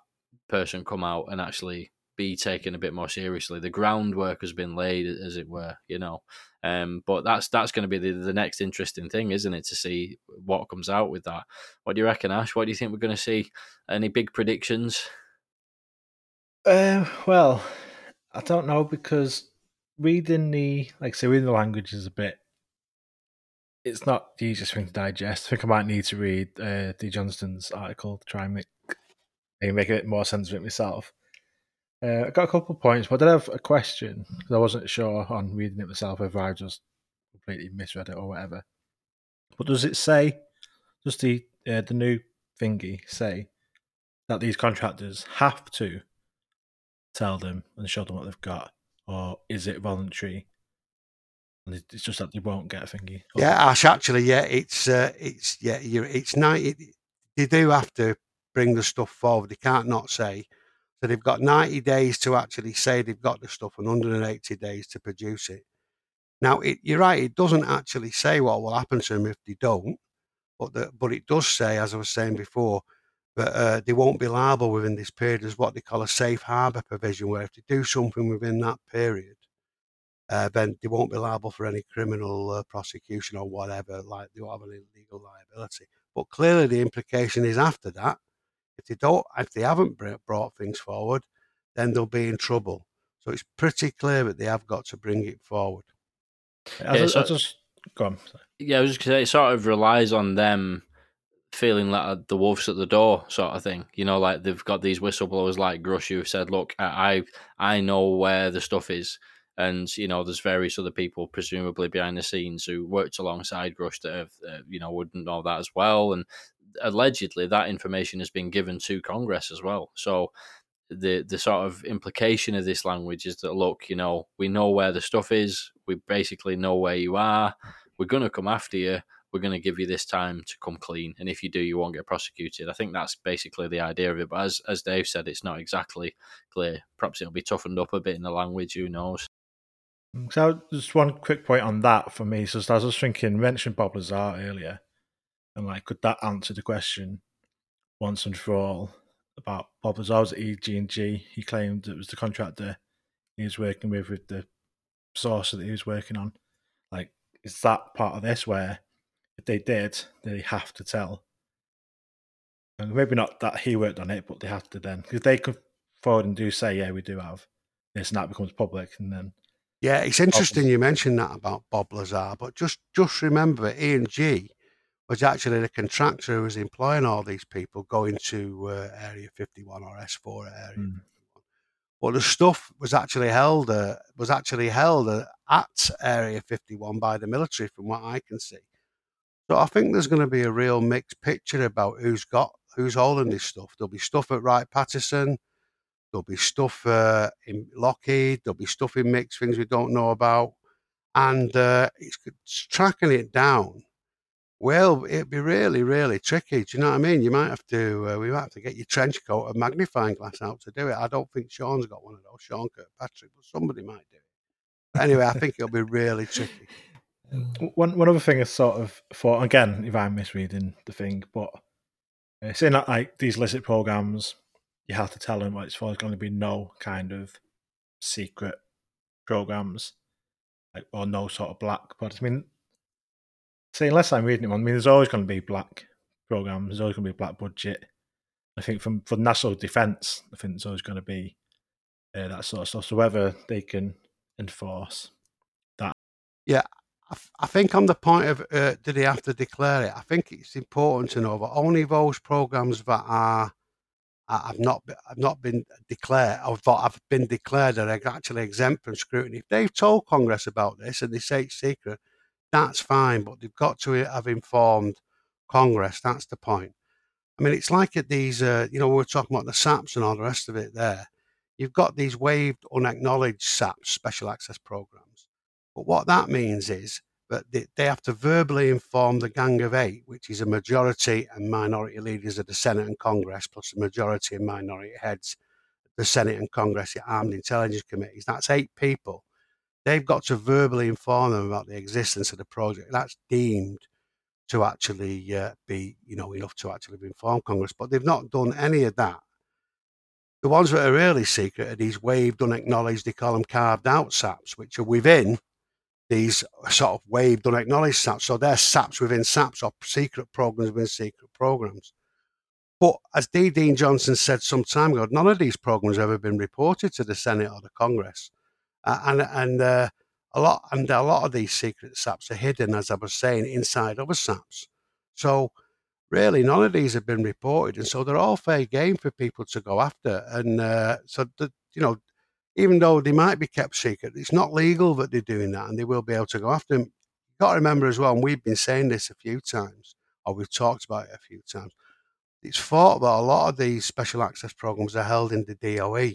person come out and actually be taken a bit more seriously. The groundwork has been laid, as it were, you know. Um, but that's that's going to be the, the next interesting thing, isn't it, to see what comes out with that. What do you reckon, Ash? What do you think we're going to see? Any big predictions? Uh, well, I don't know because reading the like say reading the language is a bit. It's not the easiest thing to digest. I think I might need to read uh, D. Johnston's article to try and make make a bit more sense of it myself. Uh, I got a couple of points, but I did have a question because I wasn't sure on reading it myself whether I just completely misread it or whatever. But does it say, does the uh, the new thingy say that these contractors have to tell them and show them what they've got, or is it voluntary? And it's just that they won't get a thingy. Yeah, Ash. Actually, yeah, it's uh, it's yeah, you're, it's night. they do have to bring the stuff forward. They can't not say. So they've got 90 days to actually say they've got the stuff and 180 days to produce it. Now, it, you're right, it doesn't actually say what will happen to them if they don't, but the, but it does say, as I was saying before, but uh, they won't be liable within this period as what they call a safe harbour provision, where if they do something within that period, uh, then they won't be liable for any criminal uh, prosecution or whatever, like they won't have any legal liability. But clearly, the implication is after that, if they don't, if they haven't brought things forward, then they'll be in trouble. So it's pretty clear that they have got to bring it forward. Yeah, so, just go on. Yeah, I was just say it sort of relies on them feeling like the wolves at the door sort of thing. You know, like they've got these whistleblowers like Grusch who said, "Look, I I know where the stuff is." And you know, there's various other people, presumably behind the scenes, who worked alongside Grusch that have, uh, you know, wouldn't know that as well. And allegedly, that information has been given to Congress as well. So the the sort of implication of this language is that look, you know, we know where the stuff is. We basically know where you are. We're going to come after you we're going to give you this time to come clean, and if you do, you won't get prosecuted. I think that's basically the idea of it. But as as Dave said, it's not exactly clear. Perhaps it'll be toughened up a bit in the language. Who knows? Mm, so just one quick point on that for me. So I was just thinking, mentioned Bob Lazar earlier, and like, could that answer the question once and for all? about Bob Lazar's at EG&G. He claimed it was the contractor he was working with with the saucer that he was working on. Like, is that part of this where if they did, they have to tell? And maybe not that he worked on it, but they have to then because they could forward and do say, yeah, we do have this, and that becomes public, and then Yeah, it's interesting you mentioned that about Bob Lazar, but just just remember E and G was actually the contractor who was employing all these people going to uh, Area 51 or S4 area. Mm. Well, the stuff was actually held uh, was actually held uh, at Area 51 by the military, from what I can see. So I think there's going to be a real mixed picture about who's got who's holding this stuff. There'll be stuff at Wright Patterson. There'll be stuff uh, in Lockheed. There'll be stuff in mixed things we don't know about, and uh, it's, it's tracking it down. Well, it'd be really, really tricky. Do you know what I mean? You might have to, uh, we might have to get your trench coat and magnifying glass out to do it. I don't think Sean's got one of those, Sean Kirkpatrick, but somebody might do it. Anyway, I think it'll be really tricky. One one other thing is sort of for again, if I'm misreading the thing, but uh, saying that like these illicit programs, you have to tell them what it's for. There's going to be no kind of secret programs, like or no sort of black. But I mean, say unless I'm reading it wrong, I mean, there's always going to be black programs. There's always going to be black budget. I think from for national defence, I think there's always going to be uh, that sort of stuff. So whether they can enforce I, f- I think on the point of uh, did he have to declare it, I think it's important to know that only those programs that are have not have not been declared or have been declared that are actually exempt from scrutiny. If they've told Congress about this and they say it's secret, that's fine, but they've got to have informed Congress. That's the point. I mean, it's like at these, uh, you know, we we're talking about the SAPs and all the rest of it there. You've got these waived, unacknowledged SAPs, special access programs. But what that means is that they, have to verbally inform the Gang of Eight, which is a majority and minority leaders of the Senate and Congress, plus a majority and minority heads of the Senate and Congress, the armed intelligence committees. That's eight people. They've got to verbally inform them about the existence of the project. That's deemed to actually uh, be, you know, enough to actually inform Congress. But they've not done any of that. The ones that are really secret are these waived, unacknowledged, they call them carved out SAPs, which are within these sort of waived, unacknowledged SAPs. So they're SAPs within SAPs or secret programs within secret programs. But as D. Dean Johnson said some time ago, none of these programs have ever been reported to the Senate or the Congress. Uh, and and uh, a lot and a lot of these secret SAPs are hidden, as I was saying, inside other SAPs. So really, none of these have been reported, and so they're all fair game for people to go after. And uh, so, the, you know, even though they might be kept secret, it's not legal that they're doing that, and they will be able to go after them. You've got to remember as well, and we've been saying this a few times, or we've talked about it a few times. It's thought that a lot of these special access programs are held in the DOE.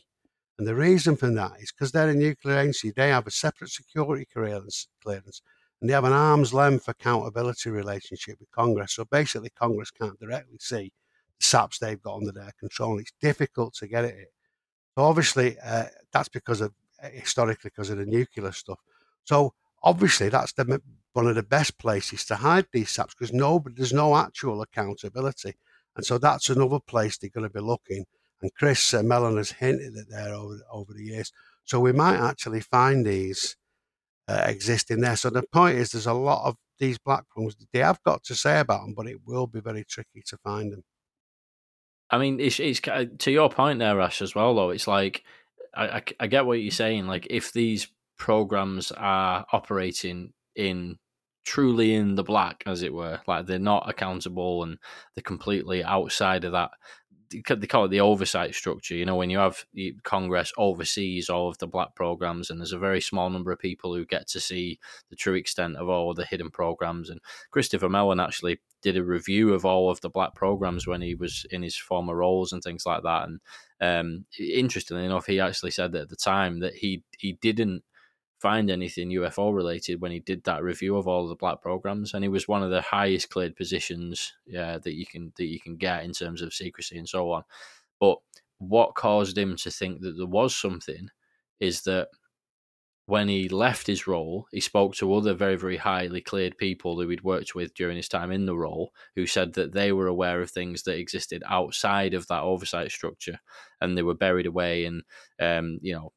And the reason for that is because they're a nuclear agency, they have a separate security clearance, and they have an arm's length accountability relationship with Congress. So basically, Congress can't directly see the SAPs they've got under their control. And it's difficult to get at it. So obviously, uh, that's because of historically because of the nuclear stuff. So obviously, that's the one of the best places to hide these SAPs because nobody there's no actual accountability, and so that's another place they're going to be looking. And Chris uh, Mellon has hinted at there over over the years. So we might actually find these uh, existing there. So the point is, there's a lot of these black ones. They have got to say about them, but it will be very tricky to find them. I mean, it's, it's to your point there, Ash, as well. Though it's like I, I, get what you're saying. Like if these programs are operating in truly in the black, as it were, like they're not accountable and they're completely outside of that they call it the oversight structure. You know, when you have Congress oversees all of the black programs, and there's a very small number of people who get to see the true extent of all of the hidden programs. And Christopher Mellon actually did a review of all of the black programs when he was in his former roles and things like that. And um, interestingly enough, he actually said that at the time that he he didn't find anything UFO related when he did that review of all the black programs, and he was one of the highest cleared positions yeah, that you can that you can get in terms of secrecy and so on. But what caused him to think that there was something is that when he left his role, he spoke to other very, very highly cleared people who he'd worked with during his time in the role, who said that they were aware of things that existed outside of that oversight structure, and they were buried away in, um, you know,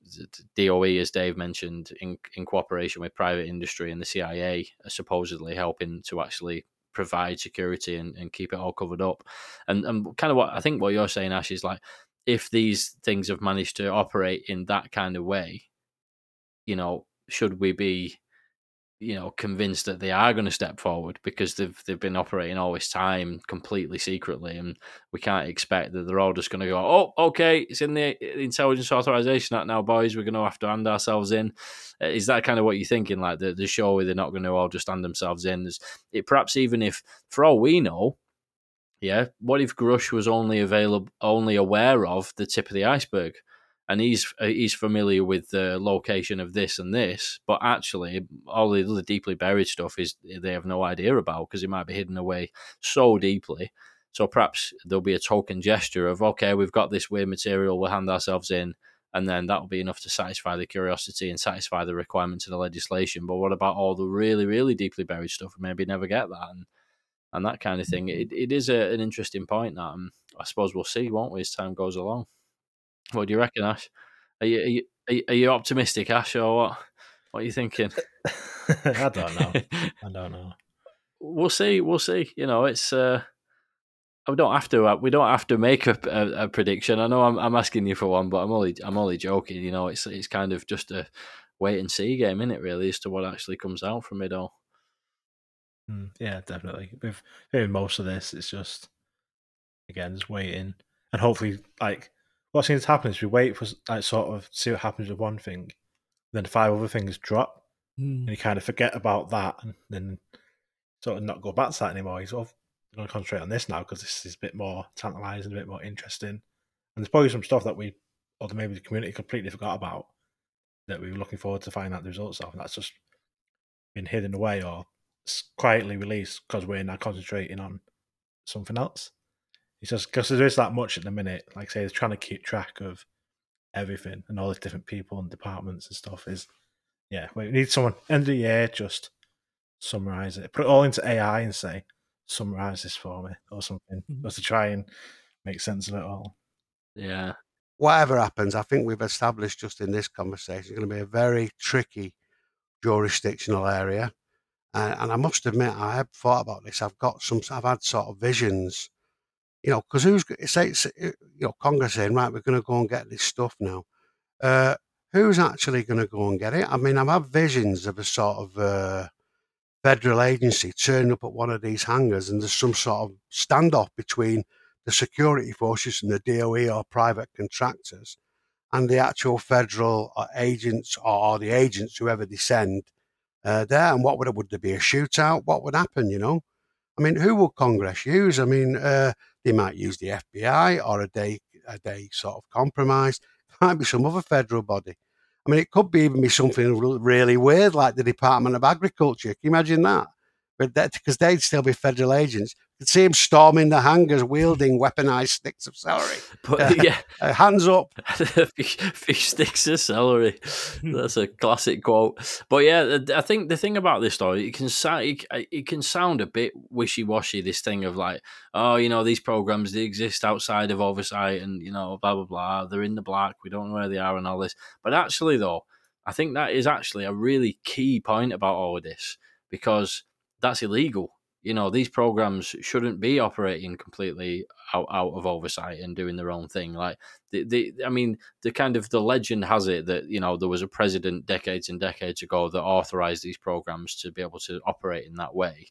DOE, as Dave mentioned, in in cooperation with private industry and the CIA, supposedly helping to actually provide security and, and keep it all covered up. And and kind of what I think what you're saying, Ash, is like if these things have managed to operate in that kind of way, you know, should we be, you know, convinced that they are going to step forward because they've they've been operating all this time completely secretly, and we can't expect that they're all just going to go, oh, okay, it's in the Intelligence Authorization Act now, boys. We're going to have to hand ourselves in. Uh, is that kind of what you're thinking? Like the show where they're not going to all just hand themselves in? There's, it perhaps even if, for all we know, yeah, what if Grusch was only available, only aware of the tip of the iceberg? And he's uh, he's familiar with the location of this and this, but actually all the other deeply buried stuff is they have no idea about because it might be hidden away so deeply. So perhaps there'll be a token gesture of okay, we've got this weird material, we'll hand ourselves in, and then that'll be enough to satisfy the curiosity and satisfy the requirements of the legislation. But what about all the really, really deeply buried stuff? And maybe never get that and and that kind of thing. It, it is a, an interesting point that um, I suppose we'll see, won't we, as time goes along. What do you reckon, Ash? Are you, are you, are you optimistic, Ash, or what? What are you thinking? *laughs* I don't know. I don't know. We'll see. We'll see. You know, it's. Uh, we don't have to. Uh, we don't have to make a, a, a, prediction. I know I'm, I'm asking you for one, but I'm only I'm only joking. You know, it's it's kind of just a wait and see game, isn't it? Really, as to what actually comes out from it all. Mm, yeah, definitely. With, with most of this, it's just again just waiting, and hopefully, like what seems to happen is we wait for like sort of see what happens with one thing, then five other things drop, mm. and you kind of forget about that, and then sort of not go back to that anymore. You sort of going to concentrate on this now because this is a bit more tantalizing, a bit more interesting, and there's probably some stuff that we or maybe the community completely forgot about that we were looking forward to finding out the results of, and that's just been hidden away or quietly released because we're now concentrating on something else. It's just because there is that much at the minute. Like I say, they're trying to keep track of everything and all the different people and departments and stuff. Is yeah, we need someone *laughs* end of the year just summarize it, put it all into AI and say summarize this for me or something, mm-hmm. just to try and make sense of it all. Yeah. Whatever happens, I think we've established just in this conversation, it's going to be a very tricky jurisdictional area. And, and I must admit, I have thought about this. I've got some, I've had sort of visions you know, because who's say it's, you know Congress saying right, we're going to go and get this stuff now. Uh, who's actually going to go and get it? I mean, I've had visions of a sort of uh, federal agency turning up at one of these hangars, and there's some sort of standoff between the security forces and the DOE or private contractors, and the actual federal uh, agents or, the agents, whoever they send uh, there. And what would would there be a shootout? What would happen? You know, I mean, who would Congress use? I mean uh, they might use the FBI or a day a day sort of compromise. It might be some other federal body. I mean, it could be even be something really weird like the Department of Agriculture. Can you imagine that? But that because they'd still be federal agents, could see him storming the hangars wielding weaponized sticks of celery. But uh, yeah, uh, hands up. *laughs* fish, fish, sticks of celery. That's a classic quote. But yeah, I think the thing about this story, it can it can sound a bit wishy washy. This thing of like, oh, you know, these programs they exist outside of oversight, and you know, blah blah blah. They're in the black. We don't know where they are, and all this. But actually, though, I think that is actually a really key point about all of this because that's illegal you know these programs shouldn't be operating completely out, out of oversight and doing their own thing. Like the, the i mean the kind of the legend has it that you know there was a president decades and decades ago that authorized these programs to be able to operate in that way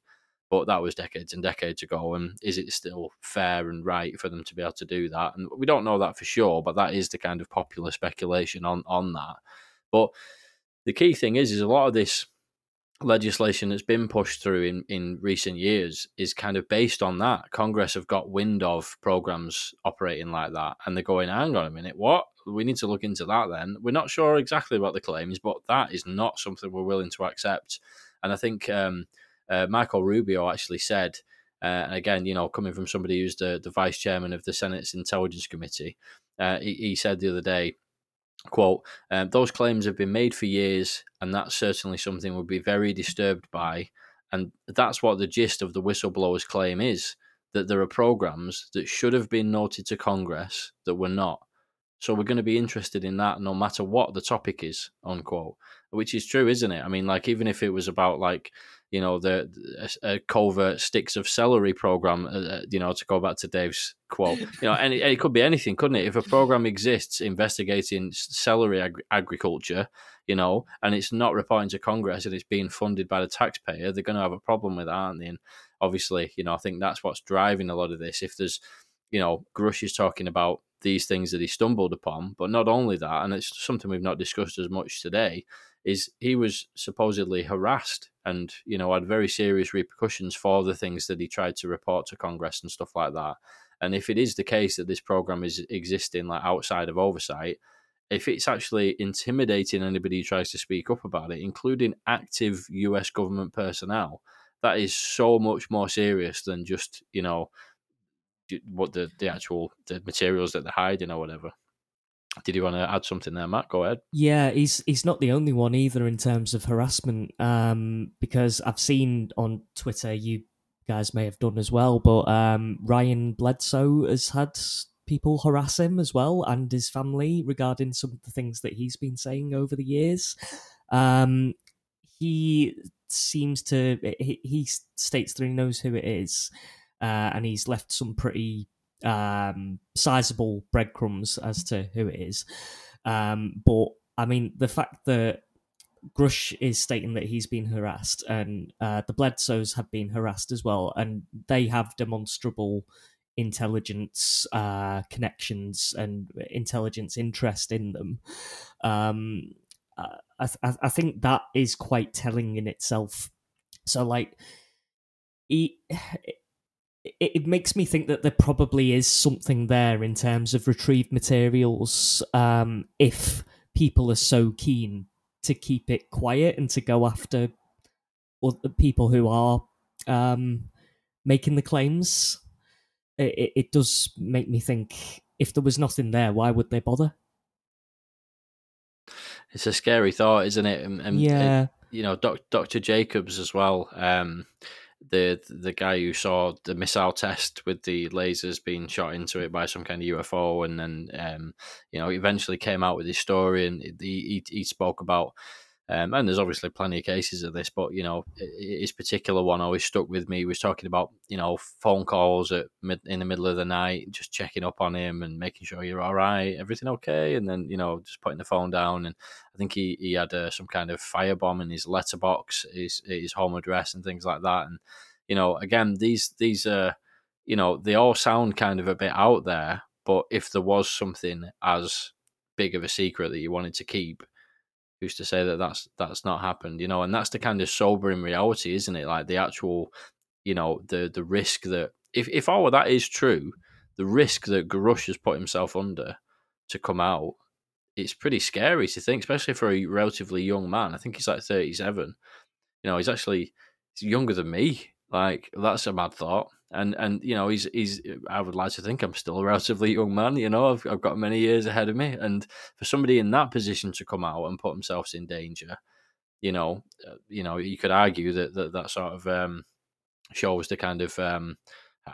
but that was decades and decades ago and is it still fair and right for them to be able to do that? And we don't know that for sure but that is the kind of popular speculation on on that. But the key thing is is a lot of this legislation that's been pushed through in, in recent years is kind of based on that. Congress have got wind of programs operating like that, and they're going, hang on a minute, what? We need to look into that then. We're not sure exactly what the claims, but that is not something we're willing to accept. And I think um, uh, Michael Rubio actually said, uh, and again, you know, coming from somebody who's the, the vice chairman of the Senate's Intelligence Committee, uh, he, he said the other day, quote, um, those claims have been made for years, and that's certainly something we'll be very disturbed by. And that's what the gist of the whistleblower's claim is that there are programs that should have been noted to Congress that were not. So we're going to be interested in that no matter what the topic is, unquote. Which is true, isn't it? I mean, like even if it was about like you know the a covert sticks of celery program, uh, uh you know, to go back to Dave's quote, you know, and it, it could be anything, couldn't it? If a program exists investigating celery ag- agriculture, you know, and it's not reporting to Congress and it's being funded by the taxpayer, they're going to have a problem with that, aren't they? And obviously, you know, I think that's what's driving a lot of this. If there's, you know, Grusch is talking about these things that he stumbled upon. But not only that, and it's something we've not discussed as much today, is he was supposedly harassed and you know had very serious repercussions for the things that he tried to report to Congress and stuff like that. And if it is the case that this program is existing like outside of oversight, if it's actually intimidating anybody who tries to speak up about it, including active US government personnel, that is so much more serious than just, you know, what the the actual the materials that they're hiding or whatever. Did you want to add something there, Matt? Go ahead. Yeah, he's he's not the only one either in terms of harassment. Um, because I've seen on Twitter, you guys may have done as well, but um, Ryan Bledsoe has had people harass him as well and his family regarding some of the things that he's been saying over the years. Um, he seems to he, he states that he knows who it is uh, and he's left some pretty um, sizable breadcrumbs as to who it is. Um, but I mean, the fact that Grusch is stating that he's been harassed, and uh, the Bledsoes have been harassed as well, and they have demonstrable intelligence uh, connections and intelligence interest in them. Um, I, th- I think that is quite telling in itself. So, like, he, it, it, makes me think that there probably is something there in terms of retrieved materials um, if people are so keen to keep it quiet and to go after the people who are um, making the claims. It, it, does make me think if there was nothing there, why would they bother? It's a scary thought, isn't it? And, and yeah. It, you know, Doc, Dr. Jacobs as well. Um, the the guy who saw the missile test with the lasers being shot into it by some kind of UFO, and then um, you know eventually came out with his story, and he he, he spoke about. Um, and there's obviously plenty of cases of this, but you know, his particular one always stuck with me. He was talking about you know phone calls at mid, in the middle of the night, just checking up on him and making sure you're all right, everything okay, and then you know just putting the phone down. And I think he he had uh, some kind of firebomb in his letterbox, his his home address, and things like that. And you know, again, these these uh, you know, they all sound kind of a bit out there. But if there was something as big of a secret that you wanted to keep, who's to say that that's that's not happened? You know, and that's the kind of sobering reality, isn't it? Like the actual, you know, the the risk that if if all of that is true, the risk that Grusch has put himself under to come out it's pretty scary to think, especially for a relatively young man. I think he's like 37. You know, he's actually he's younger than me. Like that's a mad thought. And and you know, he's he's. I would like to think I'm still a relatively young man. You know, I've I've got many years ahead of me. And for somebody in that position to come out and put themselves in danger, you know, uh, you know, you could argue that that, that sort of um, shows the kind of um,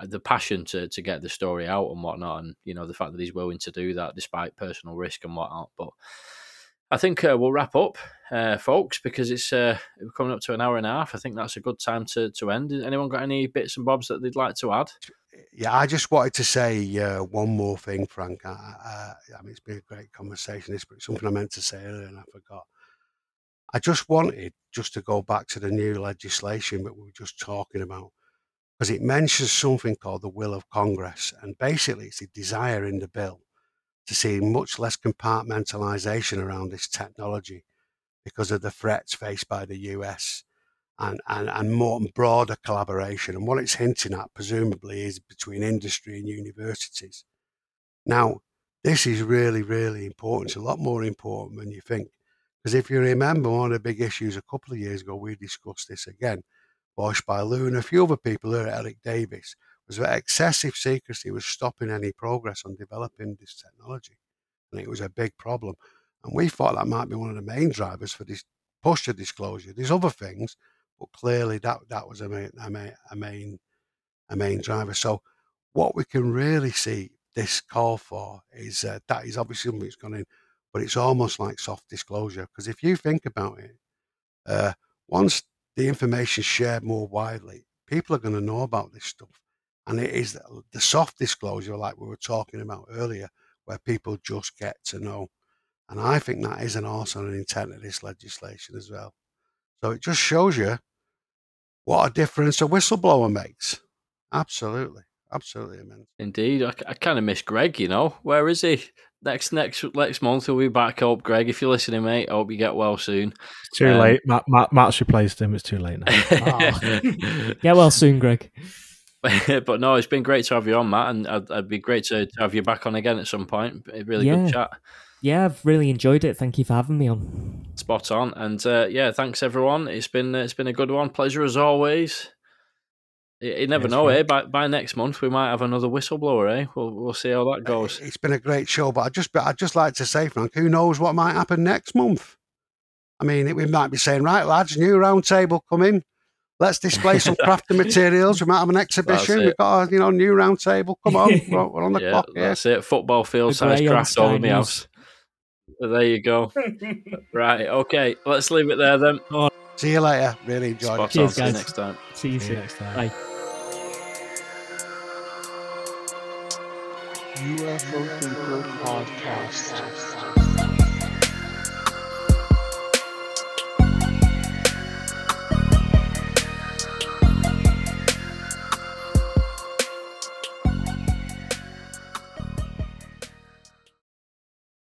the passion to to get the story out and whatnot, and you know the fact that he's willing to do that despite personal risk and whatnot. But I think uh, we'll wrap up, uh, folks, because it's uh, coming up to an hour and a half. I think that's a good time to to end. Anyone got any bits and bobs that they'd like to add? Yeah, I just wanted to say uh, one more thing, Frank. I, I, I mean, it's been a great conversation. It's something I meant to say earlier and I forgot. I just wanted just to go back to the new legislation that we were just talking about because it mentions something called the will of Congress. And basically, it's a desire in the bill to see much less compartmentalization around this technology because of the threats faced by the US and, and, and more broader collaboration. And what it's hinting at, presumably, is between industry and universities. Now, this is really, really important. It's a lot more important than you think. Because if you remember, one of the big issues a couple of years ago, we discussed this again, Bosch by Lou and a few other people here at Eric Davis, was that excessive secrecy was stopping any progress on developing this technology. And it was a big problem. And we thought that might be one of the main drivers for this push to disclosure. There's other things, but clearly that that was a main a main a main, a main driver. So what we can really see this call for is uh, that is obviously something that's gone in, but it's almost like soft disclosure because if you think about it, uh, once the information shared more widely, people are going to know about this stuff, and it is the, the soft disclosure, like we were talking about earlier, where people just get to know. And I think that is an also an intent of this legislation as well. So it just shows you what a difference a whistleblower makes. Absolutely. Absolutely immense. Indeed, I, I kind of miss Greg. You know, where is he? Next next next month we'll be back. I hope Greg, if you're listening, mate, I hope you get well soon. It's too Um, late. Matt, Matt, Matt's replaced him. It's too late now. *laughs* Get well soon, Greg. *laughs* but no, it's been great to have you on, Matt, and I'd, it'd be great to, to have you back on again at some point. A really Yeah. good chat. Yeah, I've really enjoyed it. Thank you for having me on. Spot on, and uh, yeah, thanks everyone. It's been it's been a good one. Pleasure as always. You, you never Yes, know, eh? By by next month we might have another whistleblower, eh? We'll we'll see how that goes. It's been a great show, but I just I'd just like to say, Frank, who knows what might happen next month? I mean, it, we might be saying, right, lads, new round table coming. Let's display some crafting materials. We might have an exhibition. We've got a you know new round table. Come on, *laughs* we're, we're on the yeah, clock here. that's it. Football field The size grey on craft over Sky my house. There you go. *laughs* right, okay, let's leave it there then. See you later. Really enjoyed Spot it. on. Cheers, See you next time. See you See you soon. next time. Bye. UFO Thinker Podcast.